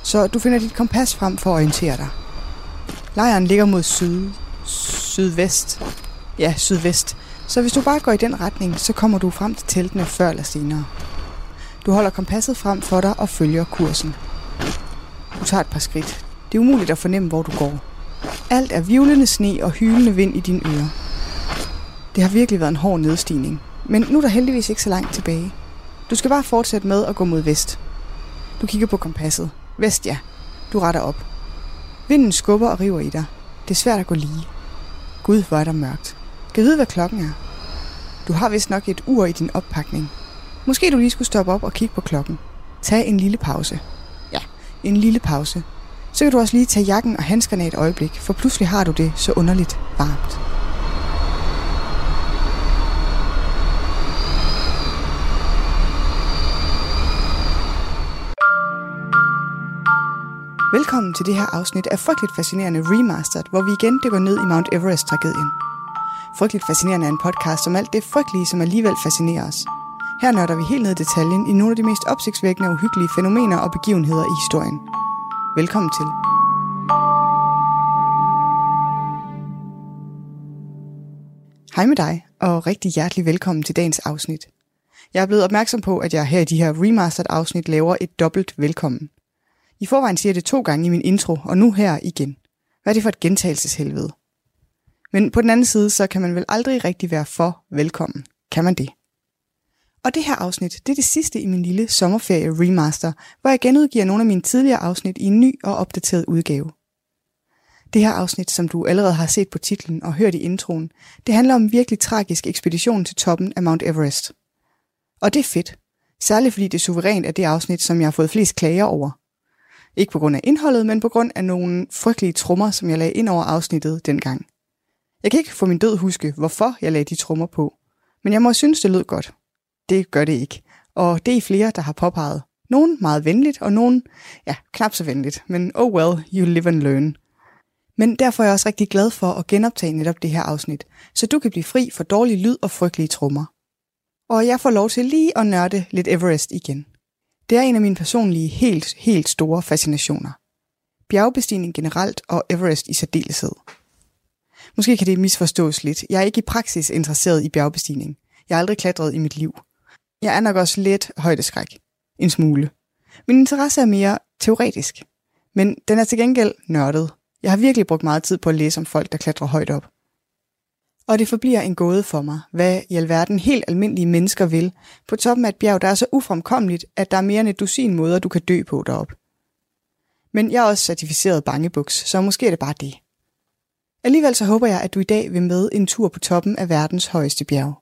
Så du finder dit kompas frem for at orientere dig. Lejren ligger mod syd, sydvest. Ja, sydvest. Så hvis du bare går i den retning, så kommer du frem til teltene før eller senere. Du holder kompasset frem for dig og følger kursen. Du tager et par skridt. Det er umuligt at fornemme, hvor du går. Alt er vivlende sne og hylende vind i dine ører. Det har virkelig været en hård nedstigning, men nu er der heldigvis ikke så langt tilbage. Du skal bare fortsætte med at gå mod vest. Du kigger på kompasset. Vest, ja. Du retter op. Vinden skubber og river i dig. Det er svært at gå lige. Gud, hvor er der mørkt. Kan vide, hvad klokken er? Du har vist nok et ur i din oppakning. Måske du lige skulle stoppe op og kigge på klokken. Tag en lille pause. Ja, en lille pause. Så kan du også lige tage jakken og handskerne et øjeblik, for pludselig har du det så underligt varmt. Velkommen til det her afsnit af Frygteligt Fascinerende Remastered, hvor vi igen dykker ned i Mount Everest-tragedien. Frygteligt Fascinerende er en podcast om alt det frygtelige, som alligevel fascinerer os. Her nørder vi helt ned i detaljen i nogle af de mest opsigtsvækkende og uhyggelige fænomener og begivenheder i historien. Velkommen til. Hej med dig, og rigtig hjertelig velkommen til dagens afsnit. Jeg er blevet opmærksom på, at jeg her i de her remastered afsnit laver et dobbelt velkommen. I forvejen siger jeg det to gange i min intro, og nu her igen. Hvad er det for et gentagelseshelvede? Men på den anden side, så kan man vel aldrig rigtig være for velkommen. Kan man det? Og det her afsnit, det er det sidste i min lille sommerferie remaster, hvor jeg genudgiver nogle af mine tidligere afsnit i en ny og opdateret udgave. Det her afsnit, som du allerede har set på titlen og hørt i introen, det handler om en virkelig tragisk ekspedition til toppen af Mount Everest. Og det er fedt. Særligt fordi det suverænt er det afsnit, som jeg har fået flest klager over. Ikke på grund af indholdet, men på grund af nogle frygtelige trommer, som jeg lagde ind over afsnittet dengang. Jeg kan ikke få min død huske, hvorfor jeg lagde de trommer på, men jeg må synes, det lød godt. Det gør det ikke, og det er flere, der har påpeget. Nogen meget venligt, og nogen, ja, knap så venligt, men oh well, you live and learn. Men derfor er jeg også rigtig glad for at genoptage netop det her afsnit, så du kan blive fri for dårlig lyd og frygtelige trommer. Og jeg får lov til lige at nørde lidt Everest igen. Det er en af mine personlige helt, helt store fascinationer. Bjergbestigning generelt og Everest i særdeleshed. Måske kan det misforstås lidt. Jeg er ikke i praksis interesseret i bjergbestigning. Jeg har aldrig klatret i mit liv. Jeg er nok også lidt højdeskræk. En smule. Min interesse er mere teoretisk. Men den er til gengæld nørdet. Jeg har virkelig brugt meget tid på at læse om folk, der klatrer højt op. Og det forbliver en gåde for mig, hvad i alverden helt almindelige mennesker vil, på toppen af et bjerg, der er så ufremkommeligt, at der er mere end et dusin måder, du kan dø på derop. Men jeg er også certificeret bangebuks, så måske er det bare det. Alligevel så håber jeg, at du i dag vil med en tur på toppen af verdens højeste bjerg.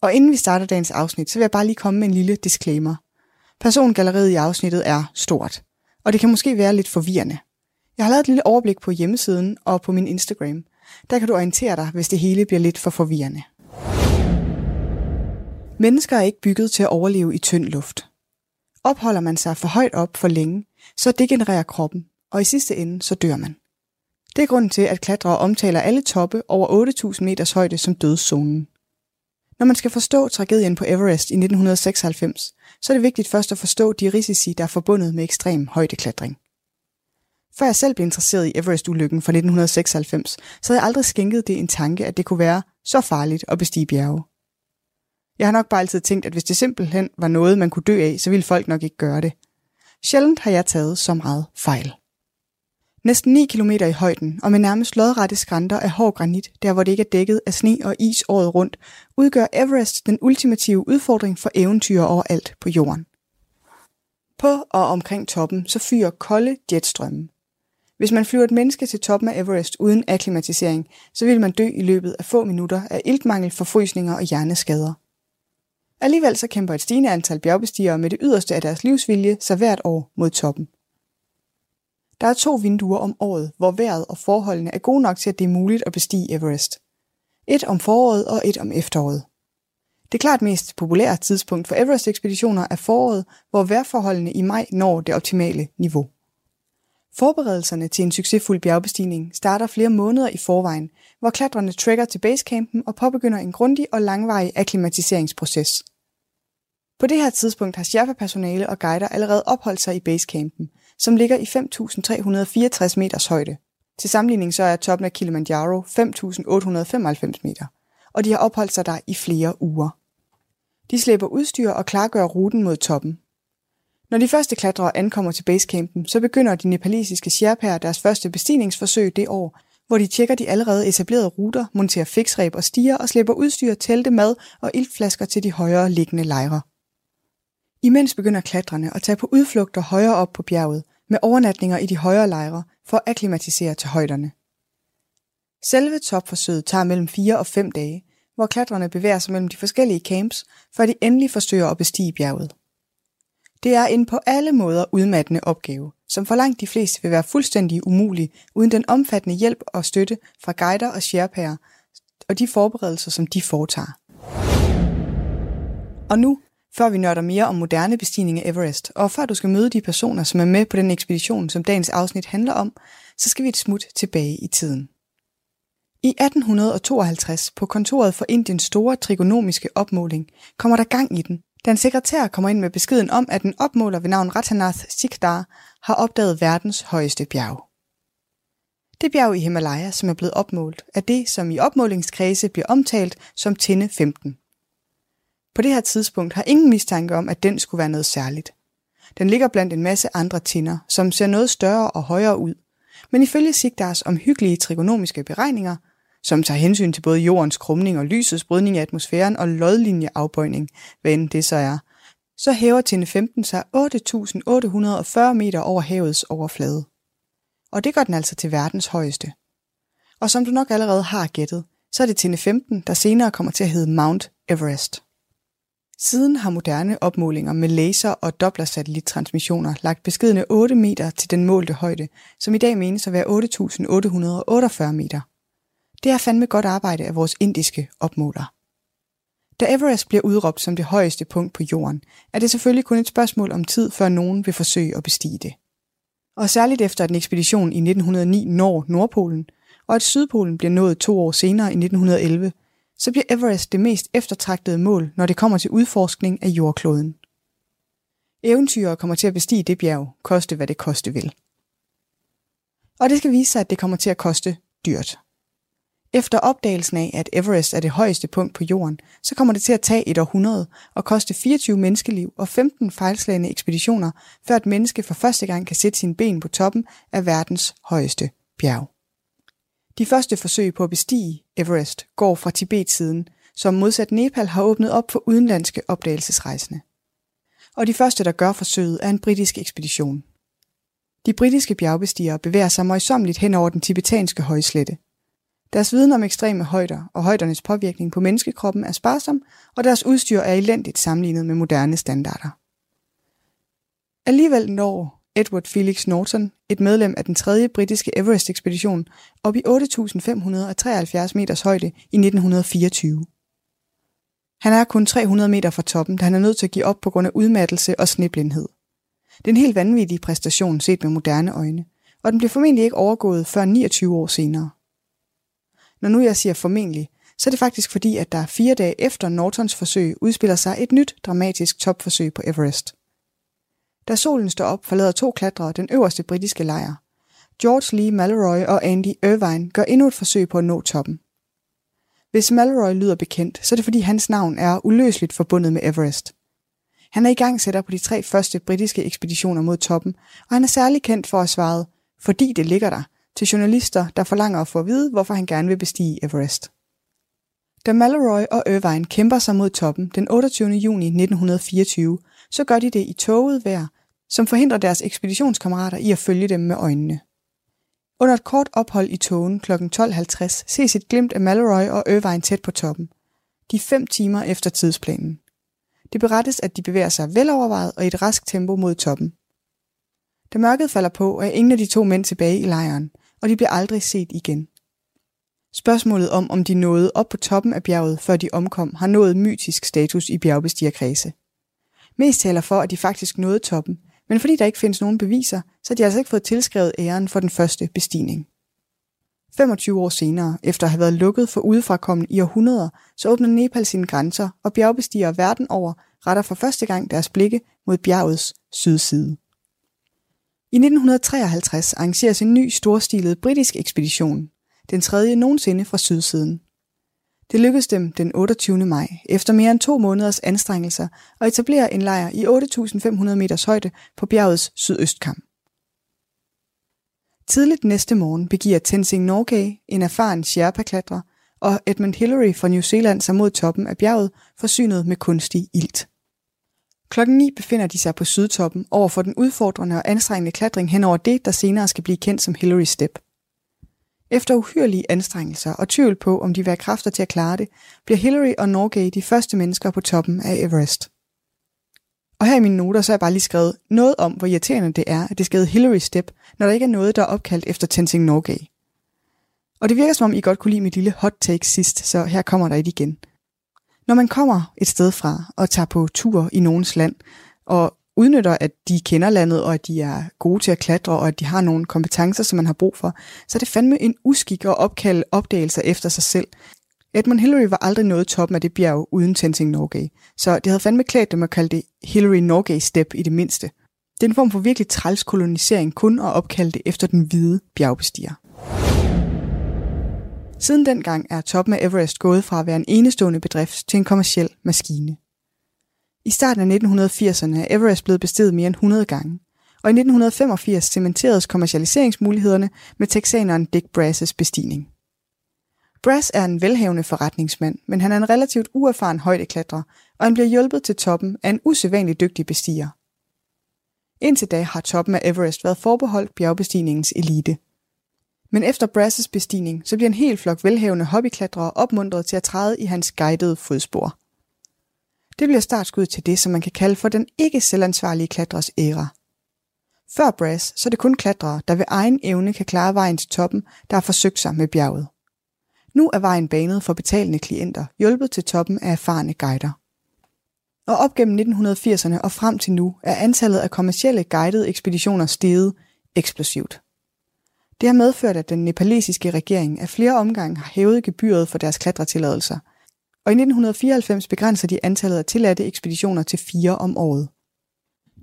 Og inden vi starter dagens afsnit, så vil jeg bare lige komme med en lille disclaimer. Persongalleriet i afsnittet er stort, og det kan måske være lidt forvirrende. Jeg har lavet et lille overblik på hjemmesiden og på min Instagram. Der kan du orientere dig, hvis det hele bliver lidt for forvirrende. Mennesker er ikke bygget til at overleve i tynd luft. Opholder man sig for højt op for længe, så degenererer kroppen, og i sidste ende så dør man. Det er grunden til, at klatrere omtaler alle toppe over 8.000 meters højde som dødszonen. Når man skal forstå tragedien på Everest i 1996, så er det vigtigt først at forstå de risici, der er forbundet med ekstrem højdeklatring. Før jeg selv blev interesseret i Everest-ulykken fra 1996, så havde jeg aldrig skænket det en tanke, at det kunne være så farligt at bestige bjerge. Jeg har nok bare altid tænkt, at hvis det simpelthen var noget, man kunne dø af, så ville folk nok ikke gøre det. Sjældent har jeg taget så meget fejl. Næsten 9 km i højden og med nærmest lodrette skrænter af hård granit, der hvor det ikke er dækket af sne og is året rundt, udgør Everest den ultimative udfordring for eventyr overalt på jorden. På og omkring toppen så fyrer kolde jetstrømme. Hvis man flyver et menneske til toppen af Everest uden akklimatisering, så vil man dø i løbet af få minutter af iltmangel, forfrysninger og hjerneskader. Alligevel så kæmper et stigende antal bjergbestigere med det yderste af deres livsvilje sig hvert år mod toppen. Der er to vinduer om året, hvor vejret og forholdene er gode nok til, at det er muligt at bestige Everest. Et om foråret og et om efteråret. Det klart mest populære tidspunkt for Everest-ekspeditioner er foråret, hvor vejrforholdene i maj når det optimale niveau. Forberedelserne til en succesfuld bjergbestigning starter flere måneder i forvejen, hvor klatrerne trækker til basecampen og påbegynder en grundig og langvarig akklimatiseringsproces. På det her tidspunkt har Sherpa-personale og guider allerede opholdt sig i basecampen, som ligger i 5.364 meters højde. Til sammenligning så er toppen af Kilimanjaro 5.895 meter, og de har opholdt sig der i flere uger. De slæber udstyr og klargør ruten mod toppen. Når de første klatrere ankommer til basecampen, så begynder de nepalesiske sherpaer deres første bestigningsforsøg det år, hvor de tjekker de allerede etablerede ruter, monterer fiksræb og stiger og slipper udstyr, telte, mad og iltflasker til de højere liggende lejre. Imens begynder klatrerne at tage på udflugter højere op på bjerget, med overnatninger i de højere lejre for at akklimatisere til højderne. Selve topforsøget tager mellem 4 og 5 dage, hvor klatrerne bevæger sig mellem de forskellige camps, før de endelig forsøger at bestige bjerget. Det er en på alle måder udmattende opgave, som for langt de fleste vil være fuldstændig umulig uden den omfattende hjælp og støtte fra guider og sherpaer og de forberedelser, som de foretager. Og nu, før vi nørder mere om moderne bestigning af Everest, og før du skal møde de personer, som er med på den ekspedition, som dagens afsnit handler om, så skal vi et smut tilbage i tiden. I 1852 på kontoret for Indiens store trigonomiske opmåling kommer der gang i den, den sekretær kommer ind med beskeden om, at en opmåler ved navn Ratanath Sikdar har opdaget verdens højeste bjerg. Det bjerg i Himalaya, som er blevet opmålt, er det, som i opmålingskredse bliver omtalt som Tinde 15. På det her tidspunkt har ingen mistanke om, at den skulle være noget særligt. Den ligger blandt en masse andre tinder, som ser noget større og højere ud. Men ifølge Sigdars omhyggelige trigonomiske beregninger, som tager hensyn til både jordens krumning og lysets brydning i atmosfæren og lodlinjeafbøjning, hvad end det så er, så hæver Tinde 15 sig 8.840 meter over havets overflade. Og det gør den altså til verdens højeste. Og som du nok allerede har gættet, så er det Tinde 15, der senere kommer til at hedde Mount Everest. Siden har moderne opmålinger med laser- og doppler-satellittransmissioner lagt beskedende 8 meter til den målte højde, som i dag menes at være 8.848 meter. Det er fandme godt arbejde af vores indiske opmåler. Da Everest bliver udråbt som det højeste punkt på jorden, er det selvfølgelig kun et spørgsmål om tid, før nogen vil forsøge at bestige det. Og særligt efter at en ekspedition i 1909 når Nordpolen, og at Sydpolen bliver nået to år senere i 1911, så bliver Everest det mest eftertragtede mål, når det kommer til udforskning af jordkloden. Eventyrere kommer til at bestige det bjerg, koste hvad det koste vil. Og det skal vise sig, at det kommer til at koste dyrt. Efter opdagelsen af, at Everest er det højeste punkt på jorden, så kommer det til at tage et århundrede og koste 24 menneskeliv og 15 fejlslagende ekspeditioner, før et menneske for første gang kan sætte sine ben på toppen af verdens højeste bjerg. De første forsøg på at bestige Everest går fra Tibet-siden, som modsat Nepal har åbnet op for udenlandske opdagelsesrejsende. Og de første, der gør forsøget, er en britisk ekspedition. De britiske bjergbestigere bevæger sig møjsommeligt hen over den tibetanske højslette – deres viden om ekstreme højder og højdernes påvirkning på menneskekroppen er sparsom, og deres udstyr er elendigt sammenlignet med moderne standarder. Alligevel når Edward Felix Norton, et medlem af den tredje britiske Everest-ekspedition, op i 8.573 meters højde i 1924. Han er kun 300 meter fra toppen, da han er nødt til at give op på grund af udmattelse og sneblindhed. Det er en helt vanvittig præstation set med moderne øjne, og den bliver formentlig ikke overgået før 29 år senere. Når nu jeg siger formentlig, så er det faktisk fordi, at der fire dage efter Nortons forsøg udspiller sig et nyt dramatisk topforsøg på Everest. Da solen står op, forlader to klatrere den øverste britiske lejr. George Lee Mallory og Andy Irvine gør endnu et forsøg på at nå toppen. Hvis Mallory lyder bekendt, så er det fordi hans navn er uløseligt forbundet med Everest. Han er i gang sætter på de tre første britiske ekspeditioner mod toppen, og han er særlig kendt for at svare, fordi det ligger der, til journalister, der forlanger at få at vide, hvorfor han gerne vil bestige Everest. Da Mallory og Irvine kæmper sig mod toppen den 28. juni 1924, så gør de det i toget vejr, som forhindrer deres ekspeditionskammerater i at følge dem med øjnene. Under et kort ophold i togen kl. 12.50 ses et glimt af Mallory og Irvine tæt på toppen. De fem timer efter tidsplanen. Det berettes, at de bevæger sig velovervejet og i et rask tempo mod toppen. Da mørket falder på, er ingen af de to mænd tilbage i lejren, og de blev aldrig set igen. Spørgsmålet om, om de nåede op på toppen af bjerget, før de omkom, har nået mytisk status i bjergbestigerkredse. Mest taler for, at de faktisk nåede toppen, men fordi der ikke findes nogen beviser, så har de altså ikke fået tilskrevet æren for den første bestigning. 25 år senere, efter at have været lukket for udefrakommende i århundreder, så åbner Nepal sine grænser, og bjergbestigere verden over retter for første gang deres blikke mod bjergets sydside. I 1953 arrangeres en ny storstilet britisk ekspedition, den tredje nogensinde fra sydsiden. Det lykkedes dem den 28. maj, efter mere end to måneders anstrengelser, at etablere en lejr i 8.500 meters højde på bjergets sydøstkam. Tidligt næste morgen begiver Tenzing Norgay, en erfaren Sherpa-klatrer, og Edmund Hillary fra New Zealand sig mod toppen af bjerget, forsynet med kunstig ilt. Klokken 9 befinder de sig på sydtoppen over for den udfordrende og anstrengende klatring hen over det, der senere skal blive kendt som Hillary Step. Efter uhyrlige anstrengelser og tvivl på, om de vil have kræfter til at klare det, bliver Hillary og Norgay de første mennesker på toppen af Everest. Og her i mine noter, så har jeg bare lige skrevet noget om, hvor irriterende det er, at det skal Hillary Step, når der ikke er noget, der er opkaldt efter Tenzing Norgay. Og det virker som om, I godt kunne lide mit lille hot take sidst, så her kommer der et igen. Når man kommer et sted fra og tager på tur i nogens land, og udnytter, at de kender landet, og at de er gode til at klatre, og at de har nogle kompetencer, som man har brug for, så er det fandme en uskik at opkalde opdagelser efter sig selv. Edmund Hillary var aldrig nået toppen af det bjerg uden Tenzing Norgay, så det havde fandme klædt dem at kalde det Hillary Norgay Step i det mindste. Det er en form for virkelig træls kolonisering kun at opkalde det efter den hvide bjergbestiger. Siden dengang er toppen af Everest gået fra at være en enestående bedrift til en kommersiel maskine. I starten af 1980'erne er Everest blevet besteget mere end 100 gange, og i 1985 cementeredes kommercialiseringsmulighederne med texaneren Dick Brasses bestigning. Brass er en velhavende forretningsmand, men han er en relativt uerfaren højdeklatrer, og han bliver hjulpet til toppen af en usædvanligt dygtig bestiger. Indtil da har toppen af Everest været forbeholdt bjergbestigningens elite. Men efter Brasses bestigning, så bliver en hel flok velhavende hobbyklatrere opmuntret til at træde i hans guidede fodspor. Det bliver startskud til det, som man kan kalde for den ikke selvansvarlige klatrers æra. Før Brass, så er det kun klatrere, der ved egen evne kan klare vejen til toppen, der har forsøgt sig med bjerget. Nu er vejen banet for betalende klienter, hjulpet til toppen af erfarne guider. Og op gennem 1980'erne og frem til nu er antallet af kommercielle guidede ekspeditioner steget eksplosivt. Det har medført, at den nepalesiske regering af flere omgange har hævet gebyret for deres klatretilladelser, og i 1994 begrænser de antallet af tilladte ekspeditioner til fire om året.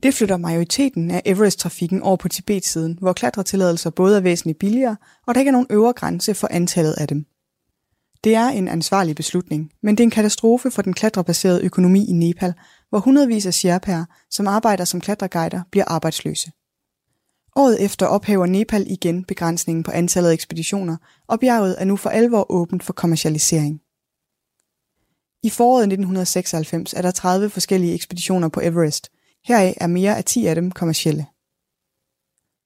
Det flytter majoriteten af Everest-trafikken over på Tibet-siden, hvor klatretilladelser både er væsentligt billigere, og der ikke er nogen øvre grænse for antallet af dem. Det er en ansvarlig beslutning, men det er en katastrofe for den klatrebaserede økonomi i Nepal, hvor hundredvis af sherpaer, som arbejder som klatreguider, bliver arbejdsløse. Året efter ophæver Nepal igen begrænsningen på antallet af ekspeditioner, og bjerget er nu for alvor åbent for kommercialisering. I foråret 1996 er der 30 forskellige ekspeditioner på Everest. Heraf er mere af 10 af dem kommercielle.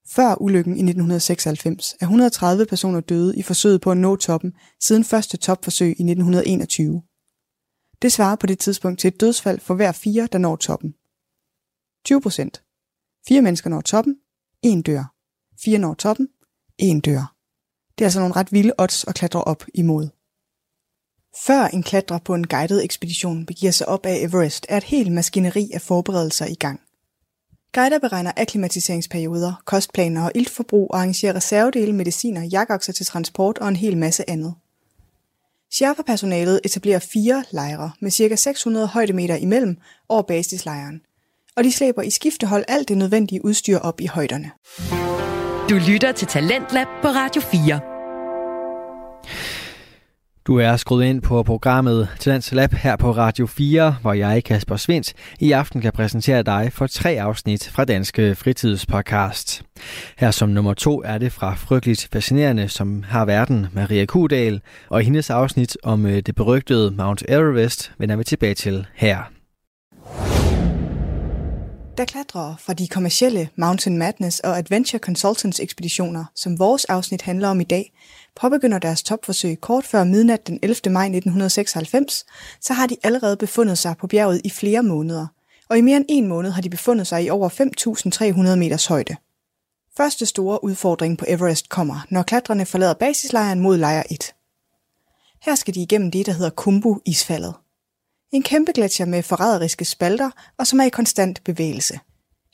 Før ulykken i 1996 er 130 personer døde i forsøget på at nå toppen siden første topforsøg i 1921. Det svarer på det tidspunkt til et dødsfald for hver fire, der når toppen. 20 procent. Fire mennesker når toppen, en dør. Fire når toppen, en dør. Det er altså nogle ret vilde odds at klatre op imod. Før en klatrer på en guided ekspedition begiver sig op af Everest, er et helt maskineri af forberedelser i gang. Guider beregner akklimatiseringsperioder, kostplaner og iltforbrug og arrangerer reservedele, mediciner, jakokser til transport og en hel masse andet. Sherpa-personalet etablerer fire lejre med ca. 600 højdemeter imellem over basislejren, og de slæber i skiftehold alt det nødvendige udstyr op i højderne. Du lytter til Talentlab på Radio 4. Du er skruet ind på programmet Talents Lab her på Radio 4, hvor jeg, Kasper Svendt, i aften kan præsentere dig for tre afsnit fra Danske Fritidspodcast. Her som nummer to er det fra Frygteligt Fascinerende, som har verden Maria Kudal, og i hendes afsnit om øh, det berygtede Mount Everest vender vi tilbage til her. Der klatrere fra de kommercielle Mountain Madness og Adventure Consultants ekspeditioner, som vores afsnit handler om i dag, påbegynder deres topforsøg kort før midnat den 11. maj 1996, så har de allerede befundet sig på bjerget i flere måneder, og i mere end en måned har de befundet sig i over 5.300 meters højde. Første store udfordring på Everest kommer, når klatrerne forlader basislejren mod lejr 1. Her skal de igennem det, der hedder Kumbu-isfaldet. En kæmpe gletsjer med forræderiske spalter, og som er i konstant bevægelse.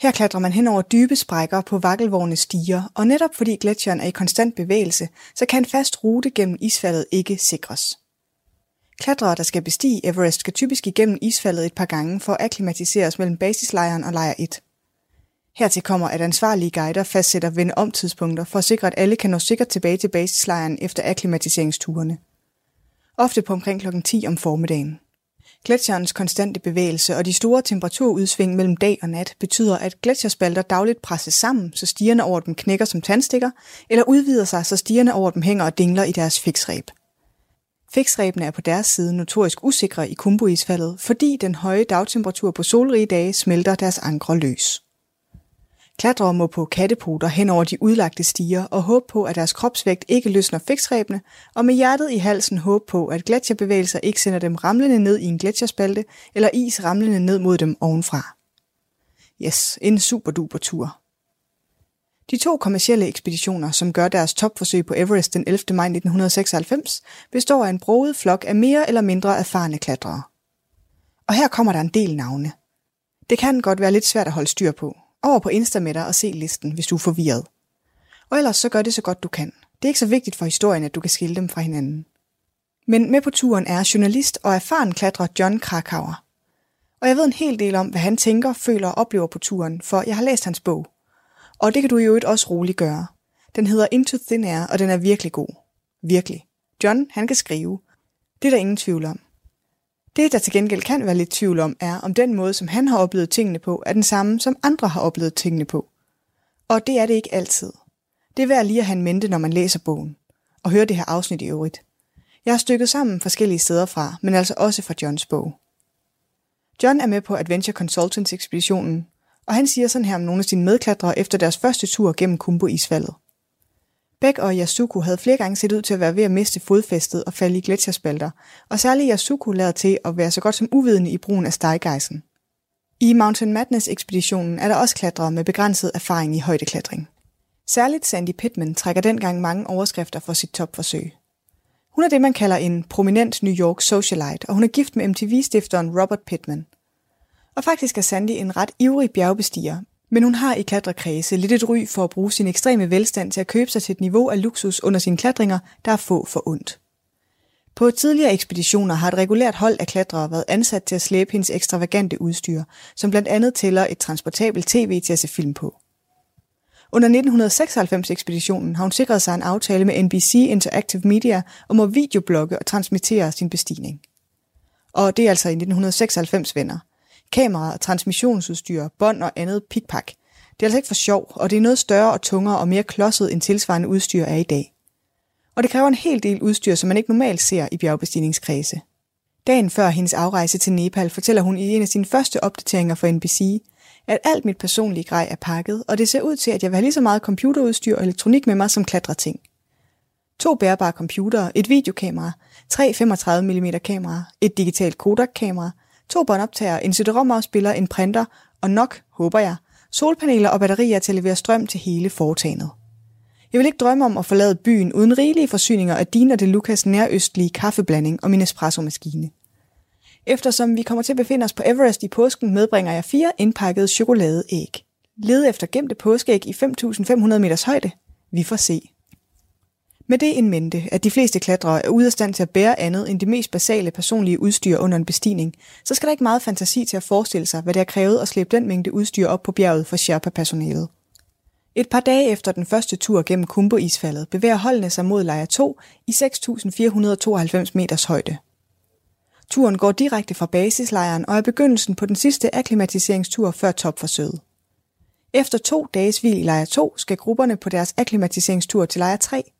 Her klatrer man hen over dybe sprækker på vakkelvogne stiger, og netop fordi gletsjeren er i konstant bevægelse, så kan en fast rute gennem isfaldet ikke sikres. Klatrere, der skal bestige Everest, skal typisk igennem isfaldet et par gange for at akklimatiseres mellem basislejren og lejr 1. Hertil kommer, at ansvarlige guider fastsætter vende om tidspunkter for at sikre, at alle kan nå sikkert tilbage til basislejren efter akklimatiseringsturene. ofte på omkring kl. 10 om formiddagen. Gletsjerens konstante bevægelse og de store temperaturudsving mellem dag og nat betyder, at gletsjerspalter dagligt presses sammen, så stierne over dem knækker som tandstikker, eller udvider sig, så stierne over dem hænger og dingler i deres fiksræb. Fiksræbene er på deres side notorisk usikre i kumbuisfaldet, fordi den høje dagtemperatur på solrige dage smelter deres ankre løs. Klatrere må på kattepoter hen over de udlagte stiger og håbe på, at deres kropsvægt ikke løsner fiksrebene, og med hjertet i halsen håbe på, at gletsjerbevægelser ikke sender dem ramlende ned i en gletsjerspalte, eller is ramlende ned mod dem ovenfra. Yes, en superduper tur. De to kommercielle ekspeditioner, som gør deres topforsøg på Everest den 11. maj 1996, består af en broget flok af mere eller mindre erfarne klatrere. Og her kommer der en del navne. Det kan godt være lidt svært at holde styr på. Over på Insta med dig og se listen, hvis du er forvirret. Og ellers så gør det så godt du kan. Det er ikke så vigtigt for historien, at du kan skille dem fra hinanden. Men med på turen er journalist og erfaren klatrer John Krakauer. Og jeg ved en hel del om, hvad han tænker, føler og oplever på turen, for jeg har læst hans bog. Og det kan du jo også roligt gøre. Den hedder Into Thin Air, og den er virkelig god. Virkelig. John, han kan skrive. Det er der ingen tvivl om. Det, der til gengæld kan være lidt tvivl om, er, om den måde, som han har oplevet tingene på, er den samme, som andre har oplevet tingene på. Og det er det ikke altid. Det er værd lige at have en mente, når man læser bogen. Og hører det her afsnit i øvrigt. Jeg har stykket sammen forskellige steder fra, men altså også fra Johns bog. John er med på Adventure Consultants ekspeditionen, og han siger sådan her om nogle af sine medklatrere efter deres første tur gennem Kumbo-isfaldet. Beck og Yasuko havde flere gange set ud til at være ved at miste fodfæstet og falde i gletsjerspalter, og særligt Yasuko lader til at være så godt som uvidende i brugen af stegejsen. I Mountain Madness-ekspeditionen er der også klatrere med begrænset erfaring i højdeklatring. Særligt Sandy Pittman trækker dengang mange overskrifter for sit topforsøg. Hun er det, man kalder en prominent New York socialite, og hun er gift med MTV-stifteren Robert Pittman. Og faktisk er Sandy en ret ivrig bjergbestiger, men hun har i klatrekredse lidt et ry for at bruge sin ekstreme velstand til at købe sig til et niveau af luksus under sine klatringer, der er få for ondt. På tidligere ekspeditioner har et regulært hold af klatrere været ansat til at slæbe hendes ekstravagante udstyr, som blandt andet tæller et transportabelt tv til at se film på. Under 1996-ekspeditionen har hun sikret sig en aftale med NBC Interactive Media om at videoblogge og transmittere sin bestigning. Og det er altså i 1996 venner. Kamera, transmissionsudstyr, bånd og andet pikpak. Det er altså ikke for sjov, og det er noget større og tungere og mere klodset end tilsvarende udstyr er i dag. Og det kræver en hel del udstyr, som man ikke normalt ser i bjergbestigningskredse. Dagen før hendes afrejse til Nepal fortæller hun i en af sine første opdateringer for NBC, at alt mit personlige grej er pakket, og det ser ud til, at jeg vil have lige så meget computerudstyr og elektronik med mig som klatreting. To bærbare computere, et videokamera, tre 35 mm kameraer, et digitalt Kodak-kamera, to båndoptager, en CD-ROM-afspiller, en printer og nok, håber jeg, solpaneler og batterier til at levere strøm til hele foretagendet. Jeg vil ikke drømme om at forlade byen uden rigelige forsyninger af Dina de Lucas nærøstlige kaffeblanding og min espresso-maskine. Eftersom vi kommer til at befinde os på Everest i påsken, medbringer jeg fire indpakkede chokoladeæg. Led efter gemte påskeæg i 5.500 meters højde. Vi får se. Med det en mente, at de fleste klatrere er ude af stand til at bære andet end det mest basale personlige udstyr under en bestigning, så skal der ikke meget fantasi til at forestille sig, hvad det har krævet at slæbe den mængde udstyr op på bjerget for Sherpa-personalet. Et par dage efter den første tur gennem Kumbo-isfaldet bevæger holdene sig mod lejr 2 i 6.492 meters højde. Turen går direkte fra basislejren og er begyndelsen på den sidste akklimatiseringstur før topforsøget. Efter to dages hvil i lejr 2 skal grupperne på deres akklimatiseringstur til lejr 3.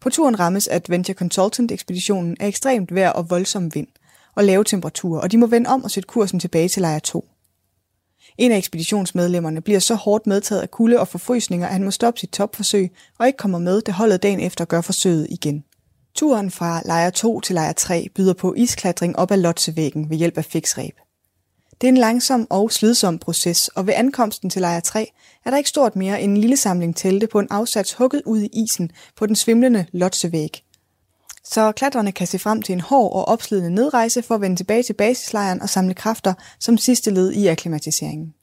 På turen rammes Adventure Consultant-ekspeditionen af ekstremt vejr og voldsom vind og lave temperaturer, og de må vende om og sætte kursen tilbage til lejr 2. En af ekspeditionsmedlemmerne bliver så hårdt medtaget af kulde og forfrysninger, at han må stoppe sit topforsøg og ikke kommer med, det holdet dagen efter gør forsøget igen. Turen fra lejr 2 til lejr 3 byder på isklatring op ad Lotsevæggen ved hjælp af fiksræb. Det er en langsom og slidsom proces, og ved ankomsten til lejr 3 er der ikke stort mere end en lille samling telte på en afsats hugget ud i isen på den svimlende Lotsevæg. Så klatrerne kan se frem til en hård og opslidende nedrejse for at vende tilbage til basislejren og samle kræfter som sidste led i akklimatiseringen.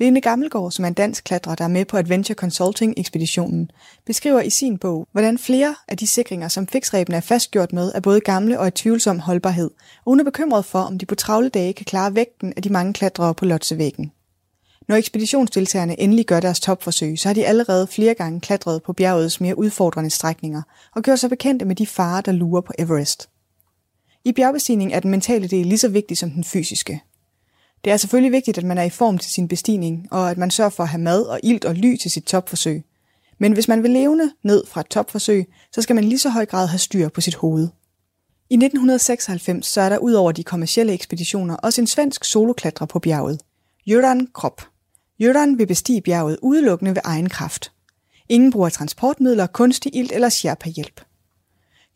Lene Gammelgaard, som er en dansk klatrer, der er med på Adventure Consulting-ekspeditionen, beskriver i sin bog, hvordan flere af de sikringer, som fiksreben er fastgjort med, er både gamle og i tvivlsom holdbarhed, og hun er bekymret for, om de på travle dage kan klare vægten af de mange klatrere på Lotsevæggen. Når ekspeditionsdeltagerne endelig gør deres topforsøg, så har de allerede flere gange klatret på bjergets mere udfordrende strækninger og gjort sig bekendte med de farer, der lurer på Everest. I bjergbestigning er den mentale del lige så vigtig som den fysiske. Det er selvfølgelig vigtigt, at man er i form til sin bestigning, og at man sørger for at have mad og ilt og ly til sit topforsøg. Men hvis man vil levende ned fra et topforsøg, så skal man lige så høj grad have styr på sit hoved. I 1996 så er der ud over de kommercielle ekspeditioner også en svensk soloklatrer på bjerget. Jørgen Krop. Jørgen vil bestige bjerget udelukkende ved egen kraft. Ingen bruger transportmidler, kunstig ilt eller Sherpa-hjælp.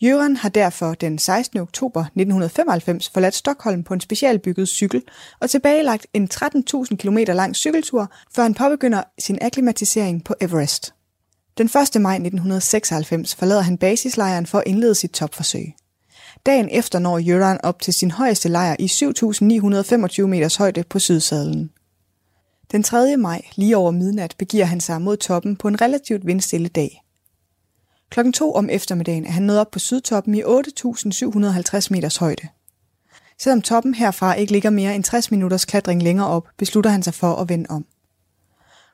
Jørgen har derfor den 16. oktober 1995 forladt Stockholm på en specialbygget cykel og tilbagelagt en 13.000 km lang cykeltur, før han påbegynder sin akklimatisering på Everest. Den 1. maj 1996 forlader han basislejren for at indlede sit topforsøg. Dagen efter når Jørgen op til sin højeste lejr i 7.925 meters højde på Sydsadlen. Den 3. maj, lige over midnat, begiver han sig mod toppen på en relativt vindstille dag. Klokken to om eftermiddagen er han nået op på sydtoppen i 8.750 meters højde. Selvom toppen herfra ikke ligger mere end 60 minutters klatring længere op, beslutter han sig for at vende om.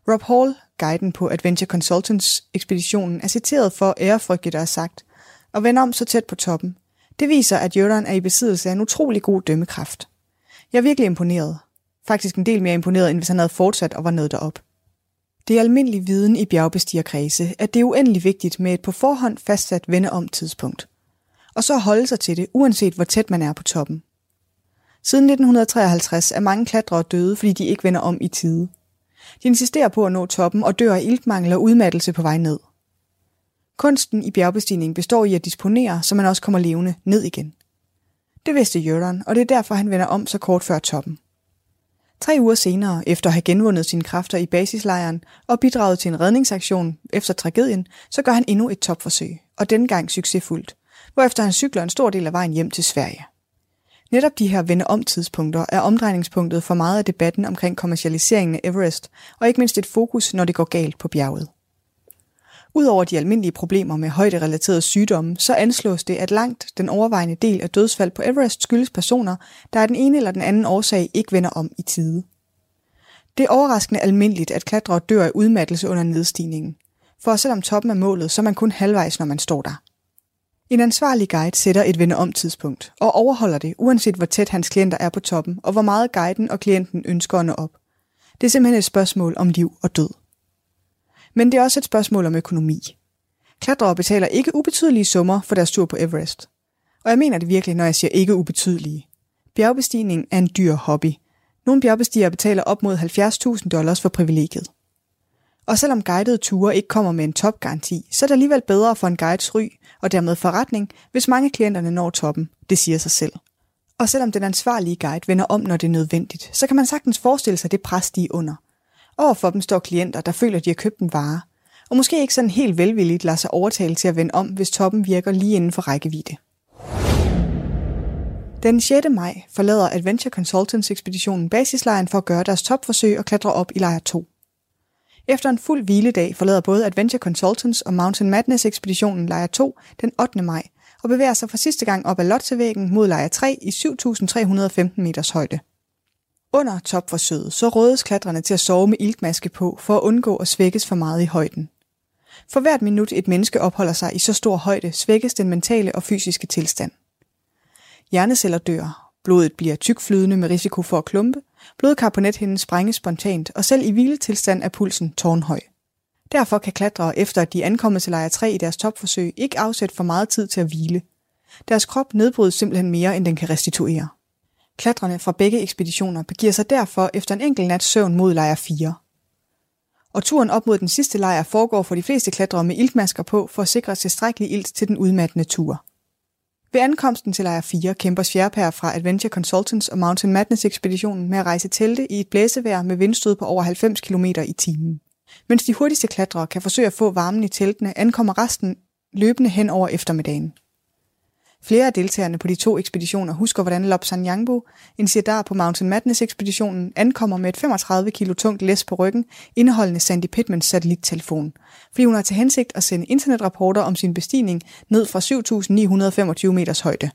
Rob Hall, guiden på Adventure Consultants ekspeditionen, er citeret for ærefrygtigt at have sagt, og vende om så tæt på toppen. Det viser, at Jordan er i besiddelse af en utrolig god dømmekraft. Jeg er virkelig imponeret. Faktisk en del mere imponeret, end hvis han havde fortsat og var nået derop. Det er almindelig viden i bjergbestigerkredse, at det er uendelig vigtigt med et på forhånd fastsat vendeom tidspunkt. Og så holde sig til det, uanset hvor tæt man er på toppen. Siden 1953 er mange klatrere døde, fordi de ikke vender om i tide. De insisterer på at nå toppen og dør af iltmangel og udmattelse på vej ned. Kunsten i bjergbestigning består i at disponere, så man også kommer levende ned igen. Det vidste Jørgen, og det er derfor, han vender om så kort før toppen. Tre uger senere, efter at have genvundet sine kræfter i basislejren og bidraget til en redningsaktion efter tragedien, så gør han endnu et topforsøg, og denne gang succesfuldt, hvorefter han cykler en stor del af vejen hjem til Sverige. Netop de her vende om tidspunkter er omdrejningspunktet for meget af debatten omkring kommercialiseringen af Everest, og ikke mindst et fokus, når det går galt på bjerget. Udover de almindelige problemer med højderelaterede sygdomme, så anslås det, at langt den overvejende del af dødsfald på Everest skyldes personer, der af den ene eller den anden årsag ikke vender om i tide. Det er overraskende almindeligt, at klatrere dør af udmattelse under nedstigningen. For selvom toppen er målet, så er man kun halvvejs, når man står der. En ansvarlig guide sætter et vende om tidspunkt og overholder det, uanset hvor tæt hans klienter er på toppen og hvor meget guiden og klienten ønsker at nå op. Det er simpelthen et spørgsmål om liv og død. Men det er også et spørgsmål om økonomi. Klatrere betaler ikke ubetydelige summer for deres tur på Everest. Og jeg mener det virkelig, når jeg siger ikke ubetydelige. Bjergbestigning er en dyr hobby. Nogle bjergbestigere betaler op mod 70.000 dollars for privilegiet. Og selvom guidede ture ikke kommer med en topgaranti, så er det alligevel bedre for en guides ry og dermed forretning, hvis mange klienterne når toppen. Det siger sig selv. Og selvom den ansvarlige guide vender om, når det er nødvendigt, så kan man sagtens forestille sig det pres, de er under – Overfor dem står klienter, der føler, de har købt en vare, og måske ikke sådan helt velvilligt lader sig overtale til at vende om, hvis toppen virker lige inden for rækkevidde. Den 6. maj forlader Adventure Consultants ekspeditionen basislejren for at gøre deres topforsøg og klatre op i lejr 2. Efter en fuld hviledag forlader både Adventure Consultants og Mountain Madness ekspeditionen lejr 2 den 8. maj og bevæger sig for sidste gang op ad Lotsevæggen mod lejr 3 i 7.315 meters højde. Under topforsøget så rådes klatrerne til at sove med iltmaske på for at undgå at svækkes for meget i højden. For hvert minut et menneske opholder sig i så stor højde, svækkes den mentale og fysiske tilstand. Hjerneceller dør, blodet bliver tykflydende med risiko for at klumpe, blodkarbonethinden sprænges spontant, og selv i hviletilstand er pulsen tårnhøj. Derfor kan klatrere efter at de er ankommet til lejr 3 i deres topforsøg ikke afsætte for meget tid til at hvile. Deres krop nedbrydes simpelthen mere, end den kan restituere. Klatrerne fra begge ekspeditioner begiver sig derfor efter en enkelt nats søvn mod lejr 4. Og turen op mod den sidste lejr foregår for de fleste klatrere med iltmasker på for at sikre tilstrækkelig ilt til den udmattende tur. Ved ankomsten til lejr 4 kæmper Sjerpær fra Adventure Consultants og Mountain Madness ekspeditionen med at rejse telte i et blæsevejr med vindstød på over 90 km i timen. Mens de hurtigste klatrere kan forsøge at få varmen i teltene, ankommer resten løbende hen over eftermiddagen. Flere af deltagerne på de to ekspeditioner husker, hvordan Lobsang Yangbo, en sirdar på Mountain Madness-ekspeditionen, ankommer med et 35 kilo tungt læs på ryggen, indeholdende Sandy Pittmans satellittelefon, fordi hun har til hensigt at sende internetrapporter om sin bestigning ned fra 7.925 meters højde.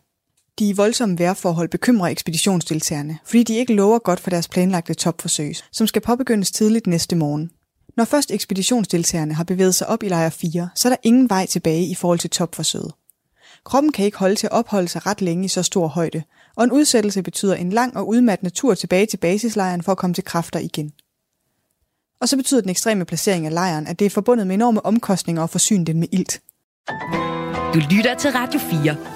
De voldsomme vejrforhold bekymrer ekspeditionsdeltagerne, fordi de ikke lover godt for deres planlagte topforsøg, som skal påbegyndes tidligt næste morgen. Når først ekspeditionsdeltagerne har bevæget sig op i lejr 4, så er der ingen vej tilbage i forhold til topforsøget. Kroppen kan ikke holde til at opholde sig ret længe i så stor højde, og en udsættelse betyder en lang og udmattende tur tilbage til basislejren for at komme til kræfter igen. Og så betyder den ekstreme placering af lejren, at det er forbundet med enorme omkostninger at forsyne den med ilt. Du lytter til Radio 4.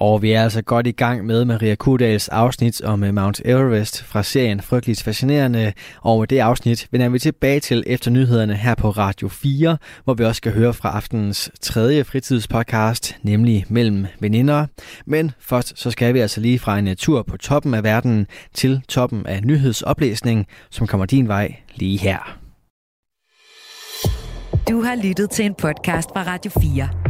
Og vi er altså godt i gang med Maria Kudals afsnit om øh, Mount Everest fra serien Frygteligt Fascinerende. Og det afsnit vender vi tilbage til efter nyhederne her på Radio 4, hvor vi også skal høre fra aftenens tredje fritidspodcast, nemlig Mellem Veninder. Men først så skal vi altså lige fra en øh, tur på toppen af verden til toppen af nyhedsoplæsning, som kommer din vej lige her. Du har lyttet til en podcast fra Radio 4.